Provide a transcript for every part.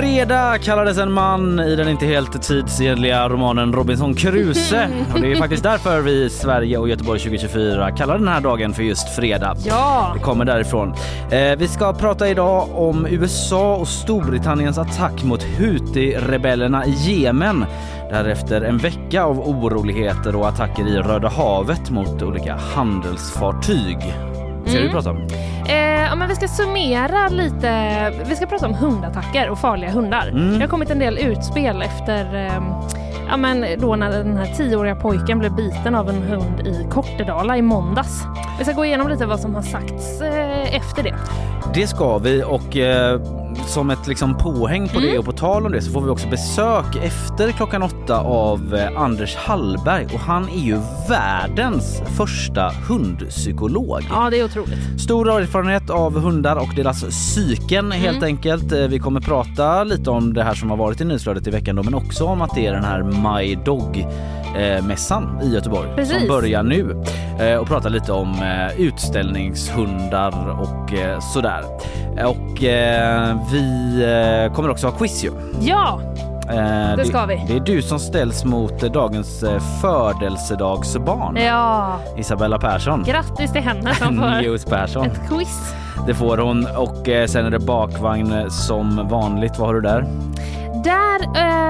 Fredag kallades en man i den inte helt tidsenliga romanen Robinson Crusoe. Och det är faktiskt därför vi i Sverige och Göteborg 2024 kallar den här dagen för just fredag. Ja! Det kommer därifrån. Eh, vi ska prata idag om USA och Storbritanniens attack mot Houthi-rebellerna i Jemen. Därefter en vecka av oroligheter och attacker i Röda havet mot olika handelsfartyg. Ska du Mm. prata om? Eh, ja, men vi ska summera lite. Vi ska prata om hundattacker och farliga hundar. Mm. Det har kommit en del utspel efter eh, ja, men då när den här tioåriga pojken blev biten av en hund i Kortedala i måndags. Vi ska gå igenom lite vad som har sagts eh, efter det. Det ska vi och eh, som ett liksom påhäng på Mm. det och på tal om det så får vi också besök efter klockan åtta av eh, Anders Hallberg och han är ju världens första hundpsykolog. Ja, det är otroligt. Stor erfarenhet av hundar och deras psyken helt Mm. enkelt. Eh, Vi kommer prata lite om det här som har varit i nyhetsflödet i veckan då, men också om att det är den här My Dog eh, mässan i Göteborg Precis. som börjar nu och prata lite om utställningshundar och sådär. Och vi eh, kommer också ha quiz ju. Ja, Eh, Det ska vi. Det är du som ställs mot eh, dagens födelsedagsbarn. ja. Isabella Persson. Grattis till henne som får Persson. ett quiz. Det får hon och sen är det bakvagn som vanligt. Vad har du där? Där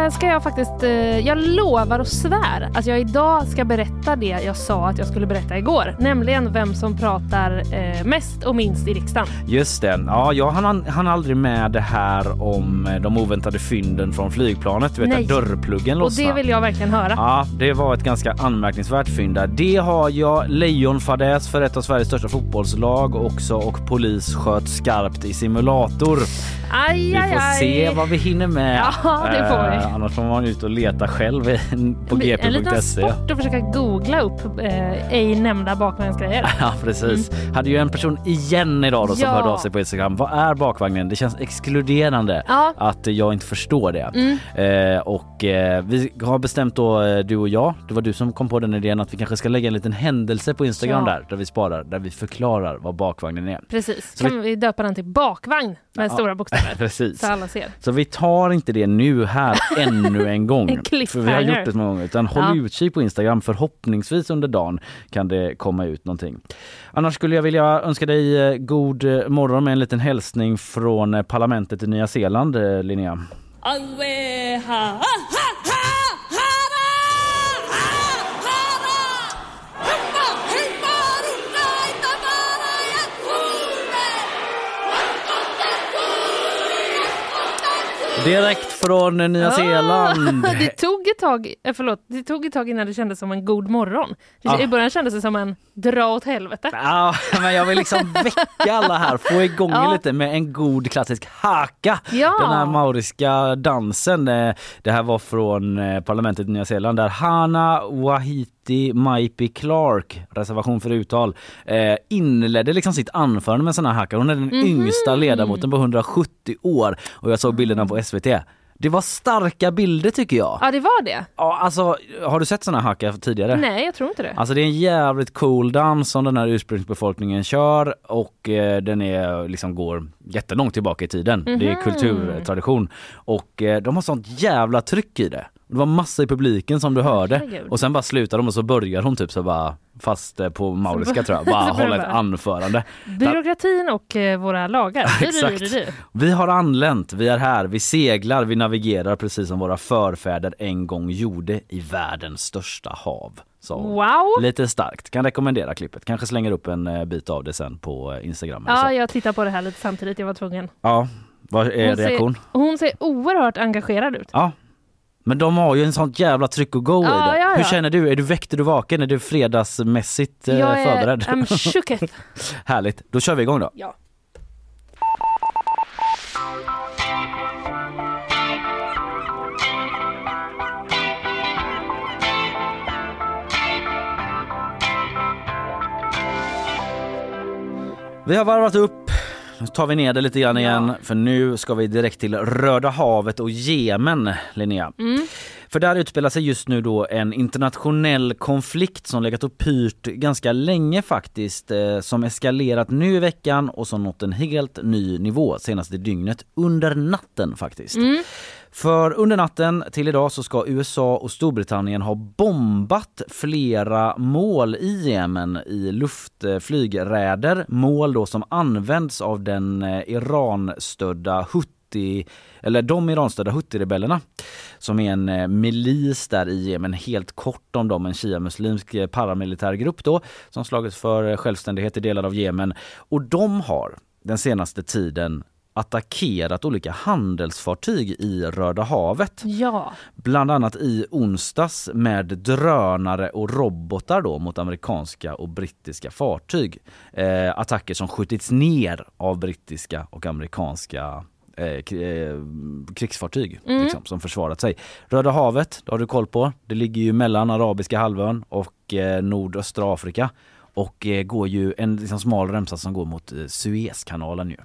eh, ska jag faktiskt, eh, jag lovar och svär att jag idag ska berätta det jag sa att jag skulle berätta igår. Nämligen vem som pratar eh, mest och minst i riksdagen. Just det. Ja, jag hann, hann aldrig med det här om eh, de oväntade fynden från flygplanet. Du vet Nej. att dörrpluggen Och lossnade. det vill jag verkligen höra. Ja, det var ett ganska anmärkningsvärt fynd där. Det har jag lejonfadäs för ett av Sveriges största fotbollslag också och polis sköt skarpt i simulator. Aj, Vi aj, får aj. se vad vi hinner med. Ja, det får vi. Eh, annars får man ut och leta själv på En liten gp.se. sport att försöka googla upp eh, ej nämnda bakvagnsgrejer. Ja precis. Hade ju en person igen idag då som Ja. hörde av sig på Instagram. Vad är bakvagnen? Det känns exkluderande Ja. att jag inte förstår det. Mm. Eh, och eh, vi har bestämt då eh, du och jag, det var du som kom på den idén att vi kanske ska lägga en liten händelse på Instagram Ja. där, där vi sparar, där vi förklarar vad bakvagnen är. Precis. Så kan vi... döpa den till bakvagn med Ja. stora bokstäver. Precis. Så alla ser. Så vi tar inte det nu här ännu en gång. En för vi har gjort det så många gånger. Utan håll Ja. utkik på Instagram. Förhoppningsvis under dagen kan det komma ut någonting. Annars skulle jag vilja önska dig eh, god eh, morgon med en liten hälsning från eh, parlamentet i Nya Zeeland, Linnea. Direkt från Nya Ah, Zeeland. det tog ett tag, eh, förlåt, det tog ett tag innan det kändes som en god morgon. Ah. I början kändes det som en dra åt helvete. Ja, men jag vill liksom väcka alla här, få igång Ja. lite med en god klassisk haka. Ja. Den här mauriska dansen. eh, Det här var från eh, parlamentet i Nya Zeeland där Hana Wahiti Maipi Clark, reservation för uttal, eh, inledde liksom sitt anförande med en sån här haka. Hon är den Mhm. yngsta ledamoten på 170 år och jag såg bilderna på SVT. Det var starka bilder tycker jag. Ja, det var det. Ja, alltså, har du sett såna haka tidigare? Nej, jag tror inte det. Alltså det är en jävligt cool dans som den här ursprungsbefolkningen kör och eh, den är, liksom går jättelångt tillbaka i tiden. Det är Mhm. kulturtradition och eh, de har sånt jävla tryck i det. Det var massa i publiken som du hörde och sen bara slutar de och så börjar hon typ så bara fast eh, på mauriska tror jag, bara hålla ett anförande. Byråkratin och eh, våra lagar. Exakt. Vi har anlänt, vi är här, vi seglar, vi navigerar precis som våra förfäder en gång gjorde i världens största hav. Så Wow! Lite starkt, kan rekommendera klippet. Kanske slänger upp en eh, bit av det sen på Instagram. Ja, jag tittar på det här lite samtidigt. Jag var tvungen. ja, vad är Hon reaktion? Ser, hon ser oerhört engagerad ut. Ja. Men de har ju en sånt jävla tryck och go Ja, i det. ja, ja. Hur känner du? Är du väckt, är du vaken? Är du fredagsmässigt eh, jag är förberedd? I'm shooketh. Härligt, då kör vi igång då. Ja. Vi har varvat upp. Nu tar vi ner det lite grann igen för nu ska vi direkt till Röda havet och Jemen, Linnea. För där utspelar sig just nu då en internationell konflikt som legat och pyrt ganska länge faktiskt, eh, som eskalerat nu i veckan och som nått en helt ny nivå senaste dygnet, under natten faktiskt. För under natten till idag så ska USA och Storbritannien ha bombat flera mål i Jemen i luftflygräder. Mål då som används av den eh, Iranstödda Houthi eller de Iranstödda Houthi-rebellerna som är en eh, milis där i Jemen. Helt kort om dem, en shia-muslimsk eh, paramilitär grupp då som slagits för självständighet i delar av Jemen. Och de har den senaste tiden attackerat olika handelsfartyg i Röda havet. Ja. Bland annat i onsdags med drönare och robotar då mot amerikanska och brittiska fartyg. Eh, attacker som skjutits ner av brittiska och amerikanska eh, eh, krigsfartyg liksom, som försvarat sig. Röda havet, det har du koll på. Det ligger ju mellan Arabiska halvön och eh, nordöstra Afrika. Och eh, går ju en liksom, smal remsa som går mot eh, Suezkanalen ju.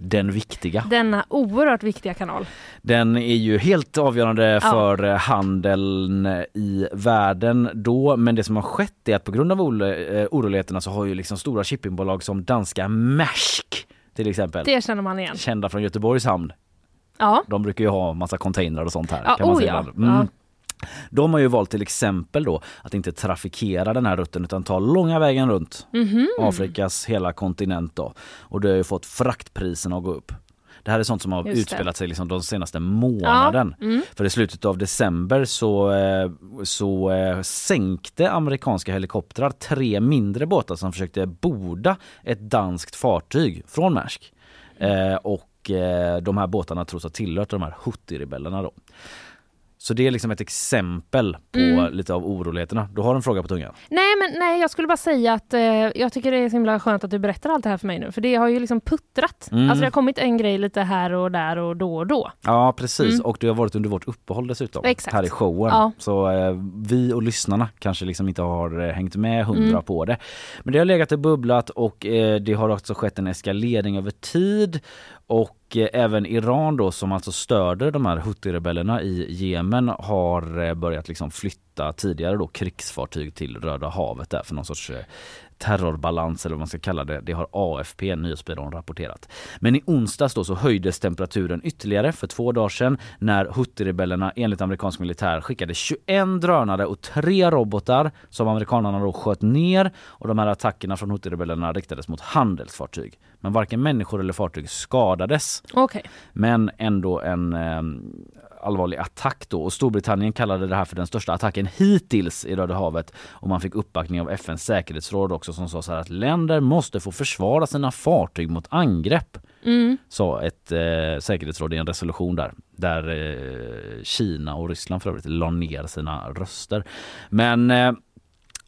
Den viktiga. Denna oerhört viktiga kanal. Den är ju helt avgörande för eh, handeln i världen då. Men det som har skett är att på grund av ol- oroligheterna så har ju liksom stora shippingbolag som danska Maersk till exempel, Det känner man igen. kända från Göteborgs hamn. Ja. De brukar ju ha massa containrar och sånt här. Ja, kan man oh säga ja. Mm. Ja. De har ju valt till exempel då att inte trafikera den här rutten utan ta långa vägen runt Mhm. Afrikas hela kontinent då. Och det har ju fått fraktpriserna att gå upp. Det här är sånt som har Just det. utspelat sig liksom de senaste månaden. mm. För i slutet av december så, eh, så eh, sänkte amerikanska helikoptrar tre mindre båtar som försökte borda ett danskt fartyg från Maersk. Eh, och eh, de här båtarna tros ha tillhört de här Houthi-rebellerna då. Så det är liksom ett exempel på Mm. lite av oroligheterna. Du har en fråga på tungan. Nej, men nej, jag skulle bara säga att eh, jag tycker det är så himla skönt att du berättar allt det här för mig nu. För det har ju liksom puttrat. Mm. Alltså det har kommit en grej lite här och där och då och då. Ja precis och det har varit under vårt uppehåll dessutom Mm. Exakt. här i showen. Ja. Så eh, vi och lyssnarna kanske liksom inte har eh, hängt med hundra Mm. på det. Men det har legat och bubblat och eh, det har också skett en eskalering över tid. Och och eh, även Iran då som alltså stöder de här Houthi-rebellerna i Jemen har eh, börjat liksom flytta tidigare då krigsfartyg till Röda havet där för någon sorts eh, terrorbalans eller vad man ska kalla det. Det har AFP, nyhetsbyrån, rapporterat. Men i onsdags då så höjdes temperaturen ytterligare för två dagar sedan när Houthi-rebellerna enligt amerikansk militär skickade 21 drönare och tre robotar som amerikanerna då sköt ner och de här attackerna från Houthi-rebellerna riktades mot handelsfartyg. Men varken människor eller fartyg skadades. Okej. Men ändå en eh, allvarlig attack då och Storbritannien kallade det här för den största attacken hittills i Röda havet och man fick uppbackning av FNs säkerhetsråd också som sa så här att länder måste få försvara sina fartyg mot angrepp. Sa ett eh, säkerhetsråd i en resolution där där eh, Kina och Ryssland för övrigt la ner sina röster. Men eh,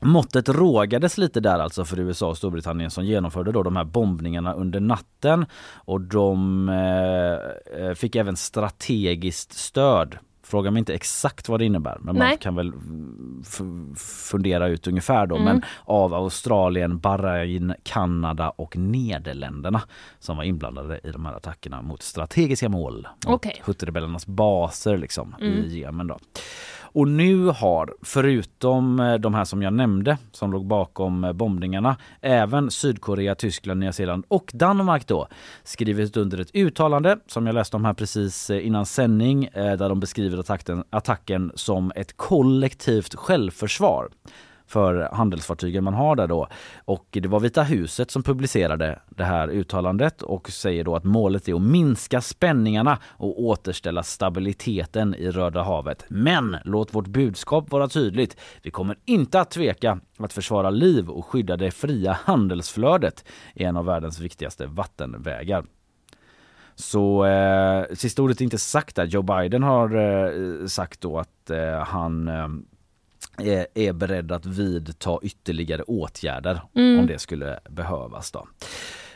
Måttet rågades lite där alltså för USA och Storbritannien som genomförde då de här bombningarna under natten och de eh, eh fick även strategiskt stöd Fråga mig inte exakt vad det innebär men Nej. man kan väl fundera ut ungefär då. Mm. Men av Australien, Bahrain, Kanada och Nederländerna som var inblandade i de här attackerna mot strategiska mål. Okay. Hutterebellernas baser liksom mm. i Jemen då. Och nu har, förutom eh, de här som jag nämnde som låg bakom eh, bombningarna, även Sydkorea, Tyskland, Nya Zeeland och Danmark då skrivit under ett uttalande som jag läste om här precis eh, innan sändning där de beskriver attacken, attacken som ett kollektivt självförsvar för handelsfartygen man har där då. Och det var Vita huset som publicerade det här uttalandet och säger då att målet är att minska spänningarna och återställa stabiliteten i Röda havet. Men låt vårt budskap vara tydligt. Vi kommer inte att tveka att försvara liv och skydda det fria handelsflödet i en av världens viktigaste vattenvägar. Så eh, sista ordet är inte sagt där. Joe Biden har eh, sagt då att eh, han eh, är, är beredd att vidta ytterligare åtgärder mm. om det skulle behövas. Då.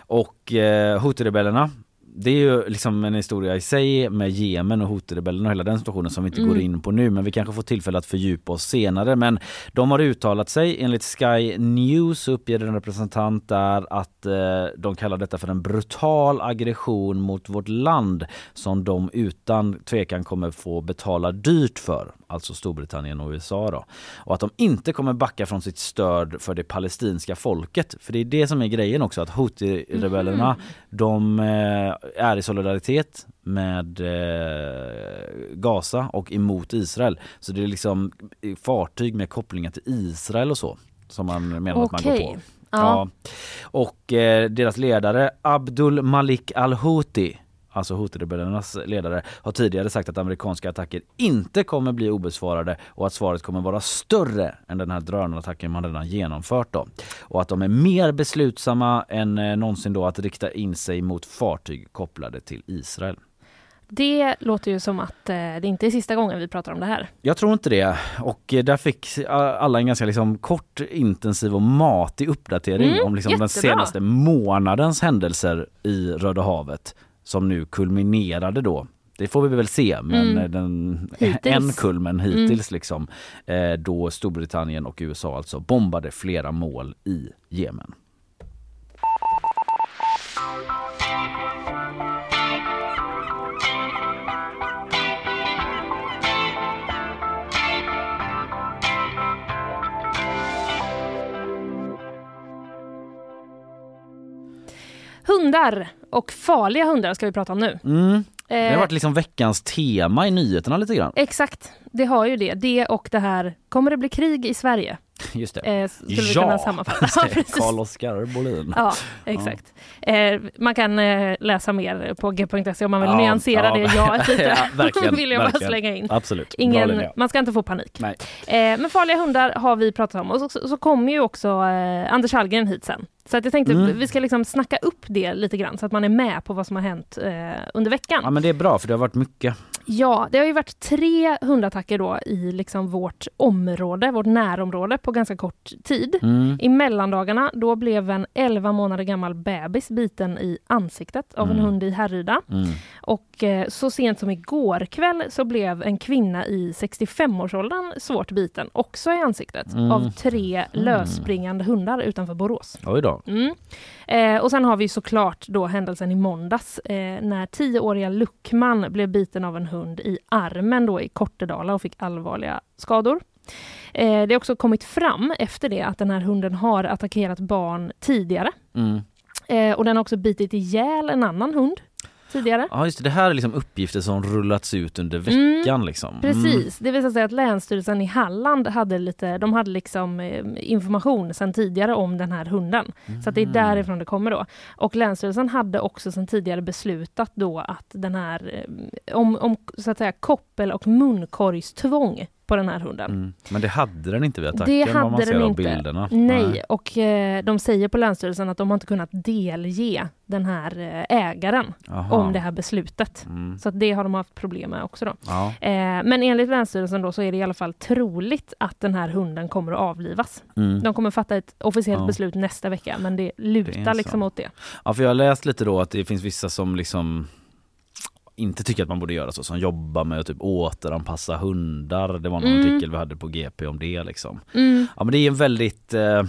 Och eh, Houthi-rebellerna det är ju liksom en historia i sig med Jemen och Houthi-rebellerna och hela den situationen som vi inte mm. går in på nu men vi kanske får tillfälle att fördjupa oss senare. Men de har uttalat sig enligt Sky News uppger en representant där att eh, de kallar detta för en brutal aggression mot vårt land som de utan tvekan kommer få betala dyrt för alltså Storbritannien och USA då. Och att de inte kommer backa från sitt stöd för det palestinska folket. För det är det som är grejen också att Houthi-rebellerna mm. de eh, är i solidaritet med eh, Gaza och emot Israel. Så det är liksom fartyg med kopplingar till Israel och så som man menar okay. att man går på. Ja. ja. Och eh, deras ledare Abdul Malik al-Houthi alltså Houthi-rebellernas ledare, har tidigare sagt att amerikanska attacker inte kommer bli obesvarade och att svaret kommer vara större än den här drönarattacken man redan genomfört. Då. Och att de är mer beslutsamma än eh, någonsin då att rikta in sig mot fartyg kopplade till Israel. Det låter ju som att eh, det inte är sista gången vi pratar om det här. Jag tror inte det. Och eh, där fick alla en ganska liksom kort, intensiv och matig uppdatering mm, om liksom den senaste månadens händelser i Röda havet som nu kulminerade då det får vi väl se, men mm. den, en kulmen hittills mm. liksom eh, då Storbritannien och USA alltså bombade flera mål i Jemen. Hundar och farliga hundar ska vi prata om nu. Mm. Det har eh, varit liksom veckans tema i nyheterna lite grann. Exakt, det har ju det. Det och det här, kommer det bli krig i Sverige? Just det. Eh, skulle ja, vi kunna sammanfatta. Karl-Oskar Bolin. Ja, exakt. Ja. Eh, man kan eh, läsa mer på g.se om man vill ja, nyansera ja, det ja lite. ja, verkligen, vill jag verkligen. bara slänga in. Absolut. Ingen, man ska inte få panik. Eh, men farliga hundar har vi pratat om och så, så, kommer ju också eh, Anders Hallgren hit sen. Så att jag tänkte mm. vi ska liksom snacka upp det lite grann så att man är med på vad som har hänt eh, under veckan. Ja men det är bra för det har varit mycket. Ja, det har ju varit tre hundattacker då i liksom vårt område, vårt närområde på ganska kort tid. Mm. I mellandagarna då blev en 11 månader gammal bebis biten i ansiktet av mm. en hund i Härryda. Och eh, så sent som igår kväll så blev en kvinna i 65-årsåldern svårt biten, också i ansiktet, mm. av tre mm. lösspringande hundar utanför Borås. Oj då. Mm. Eh, och sen har vi såklart då händelsen i måndags eh, när tioåriga Luckman blev biten av en hund i armen då i Kortedala och fick allvarliga skador. Eh, det har också kommit fram efter det att den här hunden har attackerat barn tidigare. Mm. Och den har också bitit ihjäl en annan hund tidigare. Ja just det, det här är liksom uppgifter som rullats ut under veckan. Mm, liksom. Mm. Precis, det visade sig att Länsstyrelsen i Halland hade lite, de hade liksom eh, information sedan tidigare om den här hunden. Mm. Så det är därifrån det kommer då. Och Länsstyrelsen hade också sedan tidigare beslutat då att den här, eh, om, om så att säga koppel och munkorgstvång på den här hunden. Mm. Men det hade den inte vid attacken Det vad man hade ser den av inte. bilderna. Nej, och eh, de säger på Länsstyrelsen att de har inte kunnat delge den här eh, ägaren Aha. om det här beslutet. Mm. Så det har de haft problem med också. Då. Ja. Eh, men enligt Länsstyrelsen då så är det i alla fall troligt att den här hunden kommer att avlivas. Mm. De kommer fatta ett officiellt Ja. beslut nästa vecka men det Det lutar så. liksom åt det. ja, för jag har läst lite då att det finns vissa som liksom inte tycker att man borde göra så, som jobbar med att typ återanpassa hundar. Det var någon Mm. artikel vi hade på GP om det liksom. Mm. Ja men det är en väldigt eh,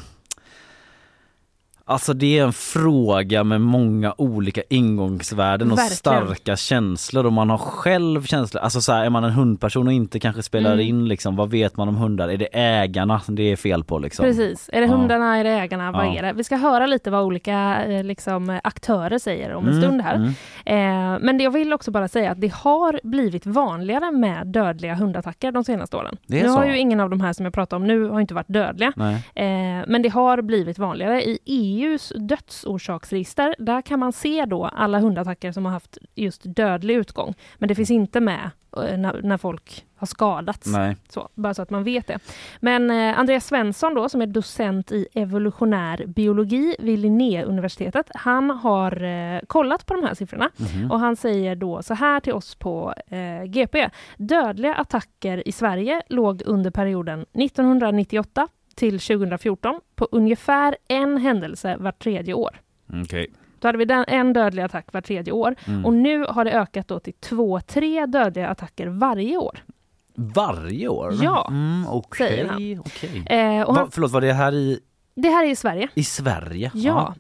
Alltså det är en fråga med många olika ingångsvärden och Verkligen. starka känslor och man har själv känslor. Alltså så här, är man en hundperson och inte kanske spelar Mm. in liksom, vad vet man om hundar? Är det ägarna det är fel på liksom? Precis. Är det Ja. hundarna, är det ägarna, vad Ja. är det? Vi ska höra lite vad olika eh, liksom, aktörer säger om en Mm, stund här. mm. Eh, men det jag vill också bara säga att det har blivit vanligare med dödliga hundattacker de senaste åren. Nu har ju ingen av de här som jag pratar om nu har inte varit dödliga. Eh, men det har blivit vanligare. I EUs dödsorsaksregister, där kan man se då alla hundattacker som har haft just dödlig utgång. Men det finns inte med eh, när, när folk har skadats. Nej. Så, bara så att man vet det. Men eh, Andreas Svensson då, som är docent i evolutionär biologi vid Linnéuniversitetet, han har eh, kollat på de här siffrorna Mhm. och han säger då så här till oss på eh, GP. Dödliga attacker i Sverige låg under perioden 1998 till 2014 på ungefär en händelse vart tredje år. Okej. Då hade vi den, en dödlig attack var tredje år Mm. och nu har det ökat då till två, tre dödliga attacker varje år. Varje år? Ja, mm, okej, säger han. okej. Eh, och Va, han, förlåt, var det här i, det här är i Sverige. i Sverige? Ja.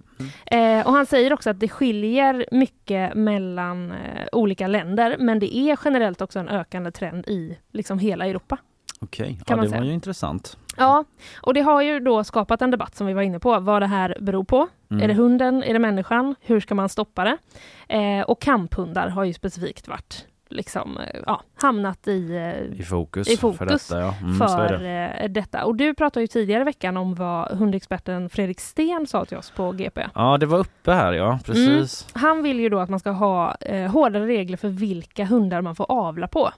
Eh, och han säger också att det skiljer mycket mellan eh, olika länder, men det är generellt också en ökande trend i liksom hela Europa. Okej, Kan ja, det var säga. ju intressant. Ja, och det har ju då skapat en debatt som vi var inne på, vad det här beror på. Mm. Är det hunden? Är det människan? Hur ska man stoppa det? Eh, och kamphundar har ju specifikt varit liksom, eh, ja, hamnat i, eh, I fokus, I fokus för detta ja. Mm, för det. eh, detta. Och du pratade ju tidigare i veckan om vad hundexperten Fredrik Sten sa till oss på GP. Ja det var uppe här ja, precis. Han vill ju då att man ska ha eh, hårdare regler för vilka hundar man får avla på.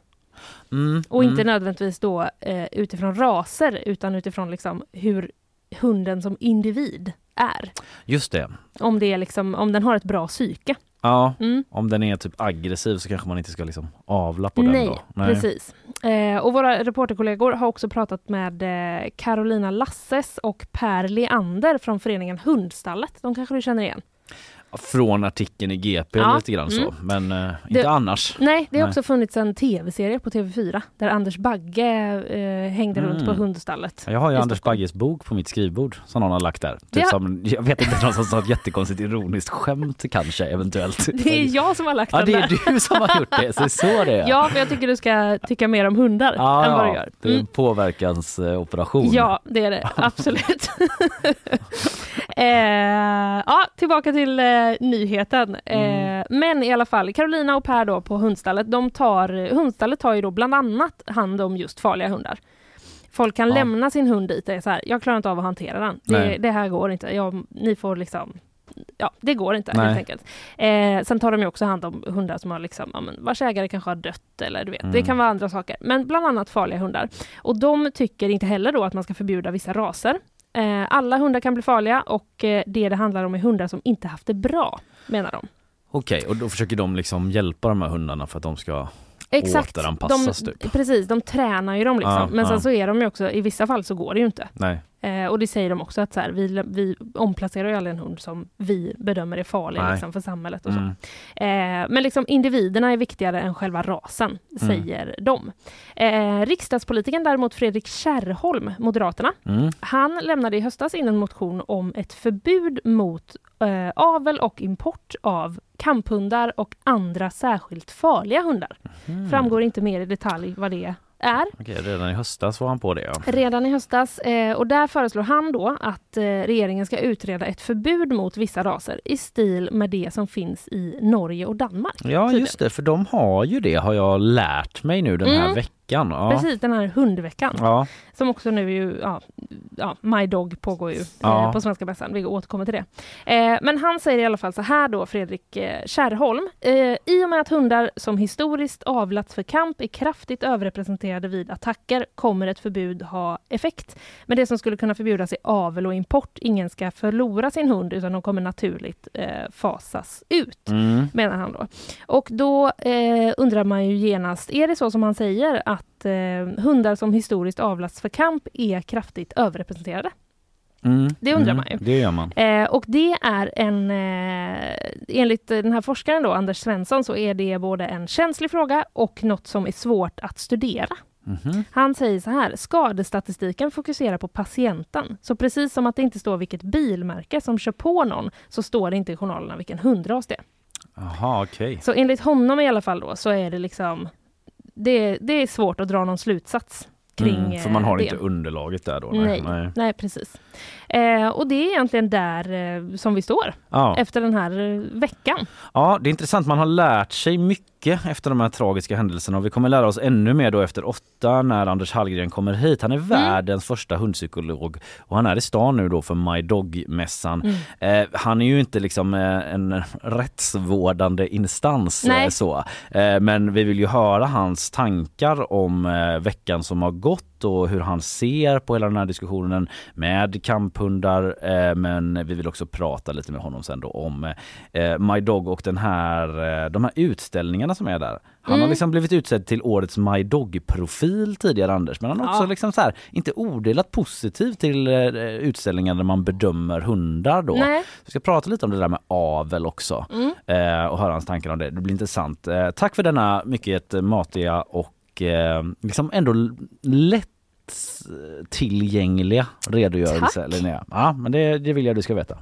Mm, Och mm. inte nödvändigtvis då eh, utifrån raser utan utifrån liksom hur hunden som individ är. Just det. Om, det är liksom, om den har ett bra psyke. Ja, Mm. om den är typ aggressiv så kanske man inte ska liksom avla på Nej, den då. precis. Eh, och våra reporterkollegor har också pratat med eh, Carolina Lasses och Per Leander från föreningen Hundstallet. De kanske du känner igen? Från artikeln i GP Ja, lite grann så, mm. men eh, inte Det- annars. Nej, det har Nej. också funnits en tv-serie på TV4 där Anders Bagge eh, hängde runt Mm. på Hundstallet. Jag har ju Anders Stockholm. Bagges bok på mitt skrivbord som någon har lagt där. Typ Ja. som, jag vet inte, någon som sa ett jättekonstigt ironiskt skämt kanske eventuellt. Det är jag som har lagt Ja den det där. är du som har gjort det, så är så det är. Ja, för jag tycker du ska tycka mer om hundar Ja, än vad du ja, gör. det är en Mm. påverkansoperation. Ja, det är det. Absolut. eh, ja, tillbaka till eh, nyheten. Mm. Eh, men i alla fall, Carolina och Per då på Hundstallet, de tar, Hundstallet tar ju då bland annat hand om just farliga hundar. Folk kan Ja. lämna sin hund dit och är så här, jag klarar inte av att hantera den. Det, det här går inte. Jag, ni får liksom Ja, det går inte Nej. helt enkelt. Eh, sen tar de ju också hand om hundar som har liksom, ja, men, vars ägare kanske har dött eller du vet, det Mm. kan vara andra saker. Men bland annat farliga hundar. Och de tycker inte heller då att man ska förbjuda vissa raser. Eh, alla hundar kan bli farliga och eh, det det handlar om är hundar som inte haft det bra, menar de. Okej, och då försöker de liksom hjälpa de här hundarna för att de ska Exakt. återanpassas de, typ? Precis, de tränar ju dem liksom. Ja, Men sen ja. så är de ju också, i vissa fall så går det ju inte. Nej. Eh, och det säger de också att så här, vi, vi omplacerar ju aldrig en hund som vi bedömer är farlig liksom, för samhället och så. Mm. Eh, men liksom individerna är viktigare än själva rasen, Mm. säger de. Eh, riksdagspolitikern däremot Fredrik Kärrholm, Moderaterna, Mm. han lämnade i höstas in en motion om ett förbud mot eh, avel och import av kamphundar och andra särskilt farliga hundar. Mm. Framgår inte mer i detalj vad det är. Okej, redan i höstas var han på det ja. Redan i höstas. Eh, och där föreslår han då att eh, regeringen ska utreda ett förbud mot vissa raser i stil med det som finns i Norge och Danmark. Ja tydligen. just det, för de har ju det har jag lärt mig nu den här Mm. veckan veckan. Ja. Precis, den här hundveckan. Ja. Som också nu ju, ja, ja My Dog pågår ju Ja. eh, på Svenska mässan. Vi återkommer till det. Eh, men han säger i alla fall så här då, Fredrik eh, Kärrholm. Eh, I och med att hundar som historiskt avlats för kamp är kraftigt överrepresenterade vid attacker kommer ett förbud ha effekt. Men det som skulle kunna förbjudas är avel och import. Ingen ska förlora sin hund utan de kommer naturligt eh, fasas ut Mm. menar han då. Och då eh, undrar man ju genast, är det så som han säger att eh, hundar som historiskt avlats för kamp är kraftigt överrepresenterade? Mm. Det undrar Mm. man ju. Det gör man. Eh, och det är en, eh, enligt den här forskaren då, Anders Svensson, så är det både en känslig fråga och något som är svårt att studera. Mhm. Han säger så här, skadestatistiken fokuserar på patienten. Så precis som att det inte står vilket bilmärke som kör på någon, så står det inte i journalerna vilken hundras det är. Jaha, okej. Så enligt honom i alla fall då så är det liksom det, det är svårt att dra någon slutsats kring Mm, för man har eh, inte det. underlaget där då? Nej, nej. precis. Eh, och det är egentligen där eh, som vi står Ja. efter den här eh, veckan. Ja, det är intressant. Man har lärt sig mycket efter de här tragiska händelserna och vi kommer lära oss ännu mer då efter åtta när Anders Hallgren kommer hit. Han är världens första hundpsykolog och han är i stan nu då för My Dog-mässan. Eh, han är ju inte liksom eh, en rättsvårdande instans eh, Nej. så, men vi vill ju höra hans tankar om veckan som har gått och hur han ser på hela den här diskussionen med kamphundar. Eh, men vi vill också prata lite med honom sen då om eh, My Dog och den här, eh, de här utställningarna som är där. Han har Mm. liksom blivit utsedd till årets My Dog-profil tidigare Anders, men han har också Ja. liksom så här, inte odelat positiv till eh, utställningar där man bedömer hundar då. Nej. Vi ska prata lite om det där med avel också Mm. eh, och höra hans tankar om det. Det blir intressant. Eh, tack för denna mycket matiga och eh, liksom ändå lätt tillgängliga redogörelse Tack. Linnea. Ja, men det, det vill jag du ska veta.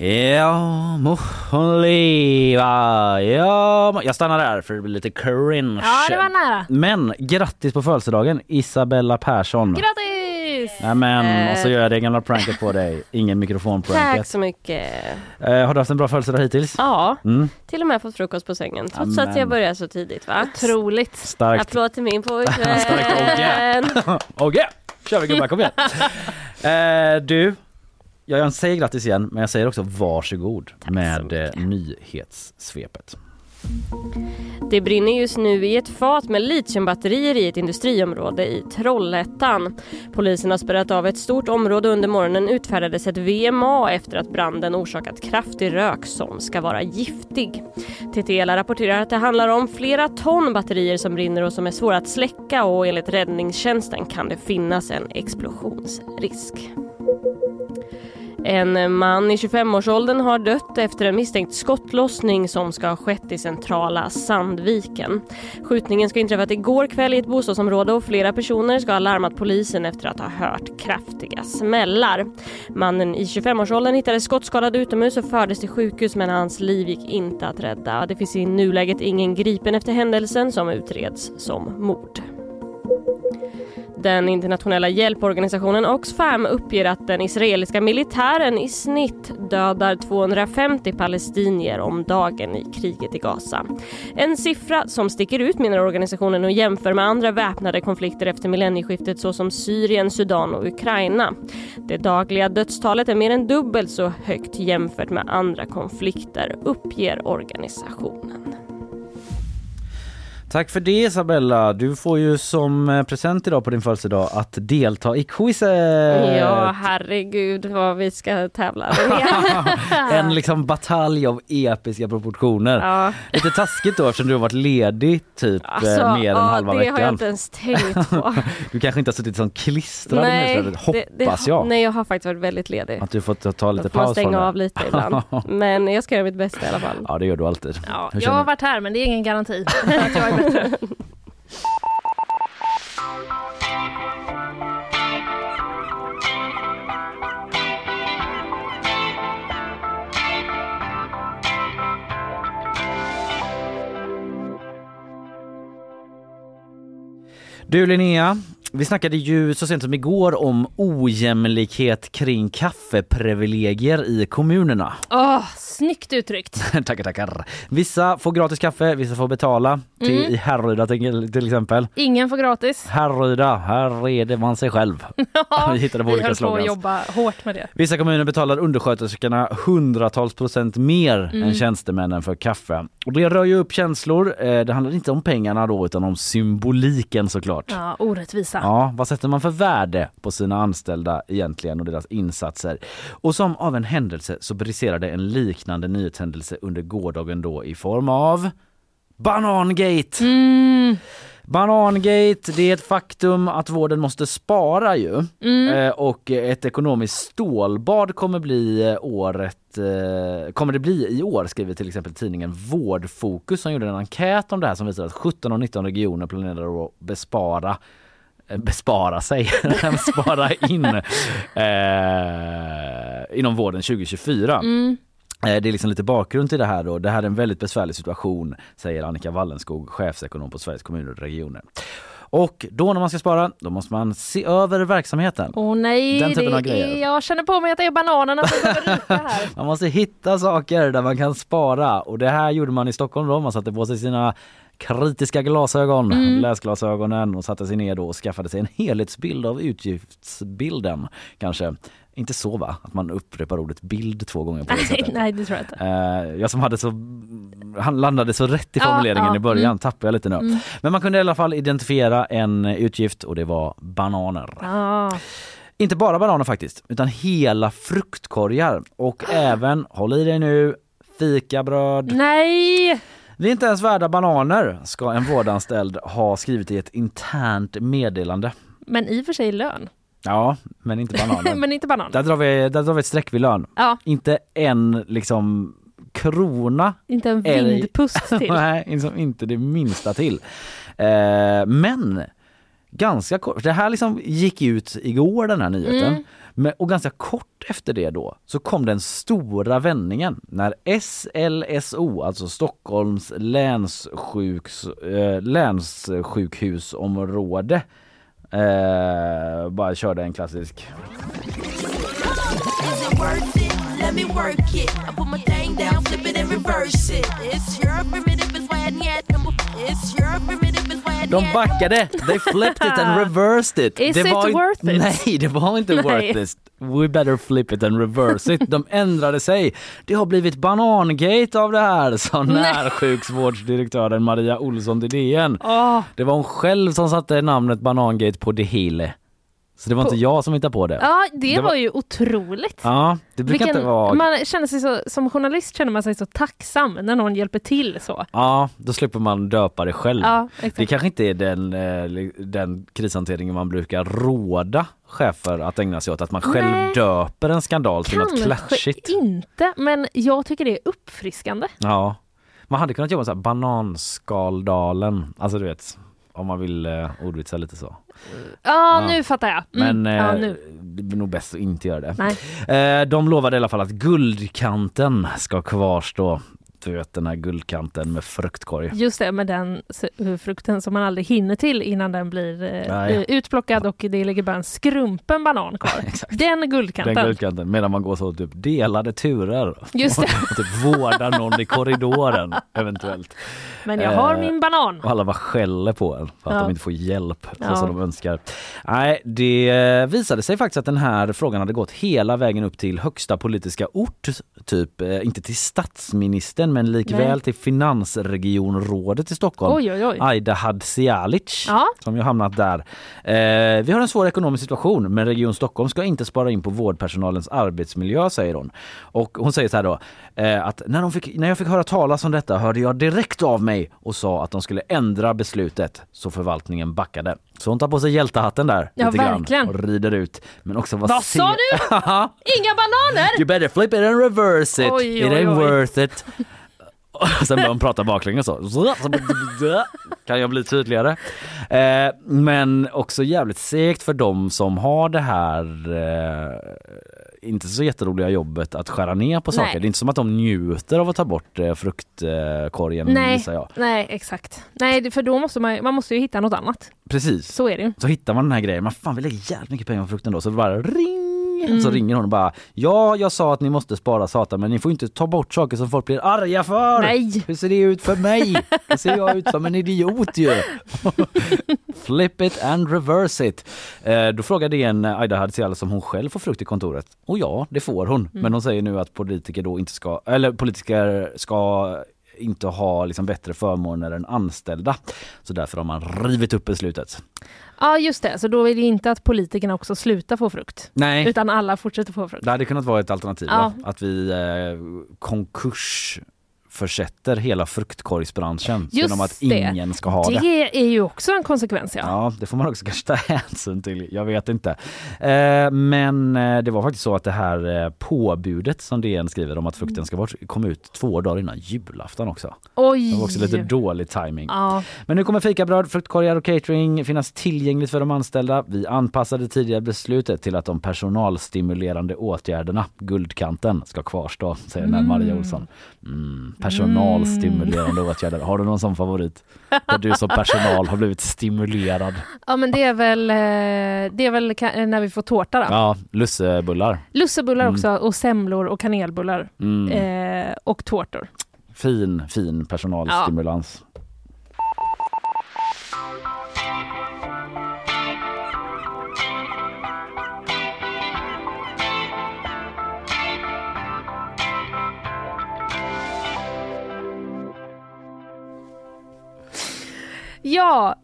Ja, må hon leva. Ja, må- jag stannar där för det blir lite cringe. Ja, det var nära. Men grattis på födelsedagen Isabella Persson. Grattis! Nämen, och så gör jag det gamla pranket på dig. Ingen Tack mikrofonpranket. så mycket. Eh, har du haft en bra födelsedag hittills? Ja, Mm. till och med fått frukost på sängen trots Amen. att jag började så tidigt va? Otroligt. Starkt. Applåd till min pojkvän. Starkt, Ogge. Okej, kör vi gubbar, kom igen. Eh, du, jag säger grattis igen men jag säger också varsågod så med eh, nyhetssvepet. Det brinner just nu i ett fat med litiumbatterier i ett industriområde i Trollhättan. Polisen har spärrat av ett stort område under morgonen utfärdades ett VMA efter att branden orsakat kraftig rök som ska vara giftig. TTL rapporterar att det handlar om flera ton batterier som brinner och som är svåra att släcka och enligt räddningstjänsten kan det finnas en explosionsrisk. En man i 25-årsåldern har dött efter en misstänkt skottlossning som ska ha skett i centrala Sandviken. Skjutningen ska ha inträffat igår kväll i ett bostadsområde och flera personer ska ha larmat polisen efter att ha hört kraftiga smällar. Mannen i 25-årsåldern hittades skottskadad utomhus och fördes till sjukhus men hans liv gick inte att rädda. Det finns i nuläget ingen gripen efter händelsen som utreds som mord. Den internationella hjälporganisationen Oxfam uppger att den israeliska militären i snitt dödar 250 palestinier om dagen i kriget i Gaza. En siffra som sticker ut menar organisationen och jämför med andra väpnade konflikter efter millennieskiftet såsom Syrien, Sudan och Ukraina. Det dagliga dödstalet är mer än dubbelt så högt jämfört med andra konflikter, uppger organisationen. Tack för det Isabella. Du får ju som eh, present idag på din födelsedag att delta i quizet. Ja, herregud vad vi ska tävla en liksom batalj av episka proportioner. Ja. Lite taskigt då eftersom du har varit ledig typ eh, Alltså, mer än ja, halva det veckan. har jag inte ens tänkt på. Du kanske inte har suttit som klistrad nu istället, hoppas det, jag. Nej, jag har faktiskt varit väldigt ledig. Att du fått ta- lite paus från det. av lite ibland. Men jag ska göra mitt bästa i alla fall. Ja det gör du alltid. Ja, jag har varit här men det är ingen garanti att jag är bättre. Du Linnea, vi snackade ju så sent som igår om ojämlikhet kring kaffeprivilegier i kommunerna. Åh, snyggt uttryckt. tackar, tackar. Vissa får gratis kaffe, vissa får betala. Till, Mm. I Härryda till, till exempel. Ingen får gratis. Härryda, här reder man sig själv. Vi hittade på vi olika slogans. att jobba hårt med det. Vissa kommuner betalar undersköterskorna hundratals procent mer Mm. än tjänstemännen för kaffe. Och det rör ju upp känslor. Eh, Det handlar inte om pengarna då utan om symboliken såklart. Ja, orättvisa. Ja, vad sätter man för värde på sina anställda egentligen och deras insatser? Och som av en händelse så briserade en liknande nyhetshändelse under gårdagen då i form av Banangate! Mm. Banangate, det är ett faktum att vården måste spara ju. Mm. Eh, och ett ekonomiskt stålbad kommer bli eh, året eh, kommer det bli i år skriver till exempel tidningen Vårdfokus som gjorde en enkät om det här som visar att 17 av 19 regioner planerar att bespara bespara sig, spara in eh, inom vården 2024. Mm. Eh, Det är liksom lite bakgrund till det här då. Det här är en väldigt besvärlig situation säger Annika Wallenskog, chefsekonom på Sveriges kommuner och regioner. Och då när man ska spara, då måste man se över verksamheten. Åh nej, Den typen av grejer. är, jag känner på mig att det är bananerna som behöver ryka här. Man måste hitta saker där man kan spara och det här gjorde man i Stockholm då. Man satte på sig sina kritiska glasögon, Mm. läsglasögonen och satte sig ner då och skaffade sig en helhetsbild av utgiftsbilden. Kanske inte så va? Att man upprepar ordet bild två gånger på det sättet. nej, det tror jag inte. Eh, jag som hade så, han landade så rätt i Ja, formuleringen ja, i början, mm. tappade jag lite nu. Men man kunde i alla fall identifiera en utgift och det var bananer. Ja. Inte bara bananer faktiskt, utan hela fruktkorgar och även, håll i dig nu, fikabröd. Nej! Vi är inte ens värda bananer, ska en vårdanställd ha skrivit i ett internt meddelande. Men i och för sig lön. Ja, men inte bananer. Men inte banan. där, drar vi, där drar vi ett streck vid lön. Ja, Inte en liksom krona inte en vindpust till. Nej, liksom inte det minsta till. Eh, men ganska kort, det här liksom gick ut igår den här nyheten. Mm. Men, och ganska kort efter det då så kom den stora vändningen när SLSO, alltså Stockholms länssjuks, eh, länssjukhusområde eh, bara körde en klassisk. Mm. De backade, they flipped it and reversed it. Is det it var worth it? Nej, det var inte Nej. worth it. We better flip it and reverse it. De ändrade sig. Det har blivit banangate av det här, sa närsjukvårdsdirektören Maria Olsson till DN. Åh, Det var hon själv som satte namnet banangate på det hela. Så det var På- inte jag som hittade på det. ja, det, Det var- var ju otroligt. Ja, det brukar Vilken, inte vara... man känner sig så, som journalist känner man sig så tacksam när någon hjälper till så. Ja, då slipper man döpa det själv. Ja, Det kanske inte är den, eh, den krishanteringen man brukar råda chefer att ägna sig åt, att man själv Nej. döper en skandal till något Kanske klatschigt. inte, men jag tycker det är uppfriskande. Ja. Man hade kunnat jobba så här, bananskaldalen, alltså du vet, om man vill eh, ordvitsa lite så. Ja, Ja. nu fattar jag. Mm. Men ja, eh, nu. det är nog bäst att inte göra det. Nej. Eh, de lovade i alla fall att guldkanten ska kvarstå. Du vet den här guldkanten med fruktkorg. Just det, med den s- frukten som man aldrig hinner till innan den blir eh, eh, utplockad och det ligger bara en skrumpen banan kvar. Den guldkanten. Den guldkanten medan man går så typ delade turer. Just det. Och typ vårdar någon i korridoren eventuellt. Men jag har Eh, min banan. Och alla bara skäller på en för att Ja. de inte får hjälp så Ja. som de önskar. Nej, det visade sig faktiskt att den här frågan hade gått hela vägen upp till högsta politiska ort, typ eh, inte till statsministern men likväl Nej. till finansregionrådet i Stockholm. Oj, oj, oj. Aida Hadzialic Ja. som ju hamnat där. Eh, vi har en svår ekonomisk situation men Region Stockholm ska inte spara in på vårdpersonalens arbetsmiljö säger hon. Och hon säger så här då eh, att när, fick, när jag fick höra talas om detta hörde jag direkt av mig och sa att de skulle ändra beslutet så förvaltningen backade. Så hon tar på sig hjältehatten där Ja, lite verkligen. grann och rider ut. Men också vad, Vad sa du? Inga bananer! You better flip it and reverse it. Oj, it oj, ain't oj. worth it. Sen börjar hon prata baklänges så. Kan jag bli tydligare? Eh, men också jävligt segt för dem som har det här eh, inte så jätteroliga jobbet att skära ner på saker. Nej. Det är inte som att de njuter av att ta bort eh, fruktkorgen Nej, gissar jag. nej exakt. Nej, för då måste man, man måste ju hitta något annat. Precis. Så är det ju. Så hittar man den här grejen, man fan vi lägger jävligt mycket pengar på frukten då så bara ring Mm. så ringer hon och bara ja jag sa att ni måste spara satan men ni får inte ta bort saker som folk blir arga för. Nej. Hur ser det ut för mig? Hur ser jag ut som en idiot ju? Flip it and reverse it. Eh, då frågade en Aida Hadziala som hon själv får frukt i kontoret. Och ja, det får hon. Mm. Men hon säger nu att politiker då inte ska, eller politiker ska inte ha liksom bättre förmåner än anställda. Så därför har man rivit upp beslutet. Ja just det, så då är det inte att politikerna också slutar få frukt. Nej. Utan alla fortsätter få frukt. Det hade kunnat vara ett alternativ. Ja. Att vi eh, konkurs försätter hela fruktkorgsbranschen Just genom att det. ingen ska ha det. Det är ju också en konsekvens ja. Ja, det får man också kanske ta hänsyn till. Jag vet inte. Eh, men eh, det var faktiskt så att det här eh, påbudet som DN skriver om att frukten ska bort kom ut två dagar innan julafton också. Oj! Det var också lite dålig timing. Ja. Men nu kommer fikabröd, fruktkorgar och catering finnas tillgängligt för de anställda. Vi anpassade tidigare beslutet till att de personalstimulerande åtgerderna, guldkanten, ska kvarstå, säger mm. Maria Olsson. Mm, personalstimulerande åtgärder. Har du någon sån favorit? Där du som personal har blivit stimulerad? ja men det är väl, eh, det är väl ka- när vi får tårta då. Ja, lussebullar. Lussebullar Mm. också och semlor och kanelbullar. Mm. Eh, och tårtor. Fin, fin personalstimulans. Ja,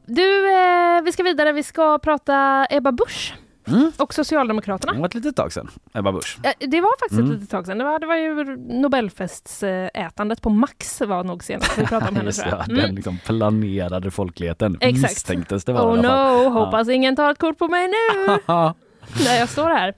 du, eh, vi ska vidare. Vi ska prata Ebba Busch Mm. och Socialdemokraterna. Det var ett litet tag sedan, Ebba Busch. Eh, Det var faktiskt Mm. ett litet tag sedan. Det var, det var ju Nobelfestsätandet på Max var nog senast vi pratade om henne Just det, jag. Den Mm. liksom planerade folkligheten Exakt. misstänktes det vara Oh no, hoppas ingen tar ett kort på mig nu Ja. när jag står här.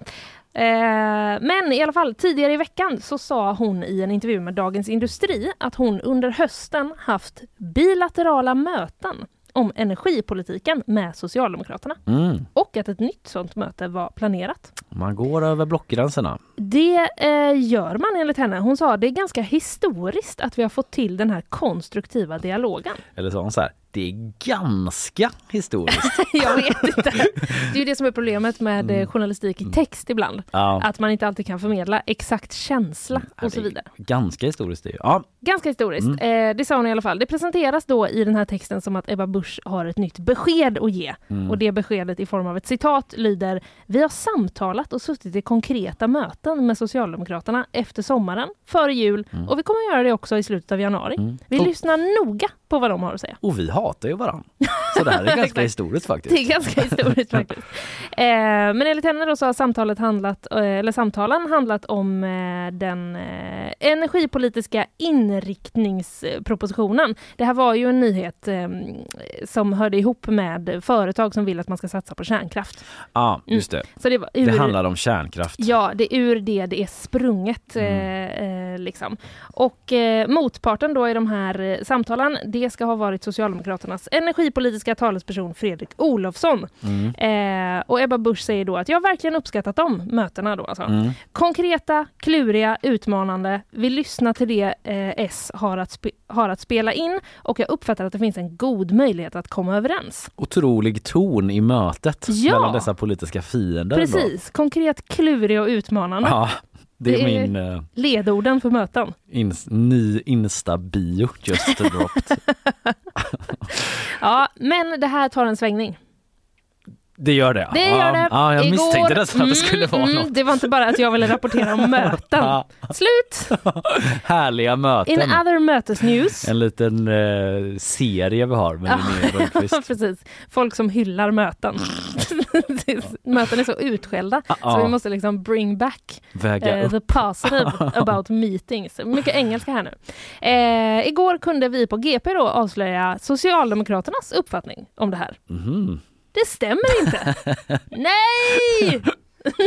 Eh, men i alla fall, tidigare i veckan så sa hon i en intervju med Dagens Industri att hon under hösten haft bilaterala möten om energipolitiken med Socialdemokraterna Mm. och att ett nytt sådant möte var planerat. Man går över blockgränserna. Det eh, gör man enligt henne. Hon sa det är ganska historiskt att vi har fått till den här konstruktiva dialogen. Eller sa hon så här, det är ganska historiskt. Jag vet inte. Det är ju det som är problemet med Mm. eh, journalistik i text ibland. Ja. Att man inte alltid kan förmedla exakt känsla och så vidare. Ganska historiskt det är ju. Ja, Ganska historiskt. Mm. Eh, det sa hon i alla fall. Det presenteras då i den här texten som att Ebba Busch har ett nytt besked att ge. Mm. Och det beskedet i form av ett citat lyder Vi har samtalat och suttit i konkreta möten med Socialdemokraterna efter sommaren, före jul och vi kommer göra det också i slutet av januari. Mm. Vi lyssnar noga på vad de har att säga. och vi hatar ju varandra. Så det här är ganska historiskt faktiskt. Det är ganska historiskt faktiskt. Eh, men enligt henne då så har samtalet handlat, eh, eller samtalen handlat om eh, den eh, energipolitiska inriktningspropositionen. Det här var ju en nyhet som hörde ihop med företag som vill att man ska satsa på kärnkraft. Ja, just det. Så det, var ur, Det handlar om kärnkraft. Ja, det är ur det det är sprunget. Mm. Liksom. Och motparten då i de här samtalen, det ska ha varit Socialdemokraternas energipolitiska talesperson Fredrik Olofsson. Mm. Eh, och Ebba Busch säger då att jag har verkligen uppskattat de mötena då. Alltså. Mm. Konkreta, kluriga, utmanande. Vi lyssnar till det eh, S har att, har att spela in och jag uppfattar att det finns en god möjlighet att komma överens. Otrolig ton i mötet Ja. mellan dessa politiska fiender. ändå. Precis, konkret, klurig och utmanande. Ja, det är, Det är- min eh, Ledorden för möten. ins- ny Insta-bio just dropped. Ja, men det här tar en svängning. Det gör det? Det gör det. Ja, jag Igår- misstänkte nästan att det skulle Mm, vara mm, något. Det var inte bara att jag ville rapportera om möten. Ja. Slut! Härliga möten. In other mötesnews. En liten eh, serie vi har med Linnea. Precis. Folk som hyllar möten. möten är så utskällda så vi måste liksom bring back eh, the positive about meetings. Mycket engelska här nu. Eh, igår kunde vi på GP då avslöja Socialdemokraternas uppfattning om det här. Mhm. Det stämmer inte! Nej!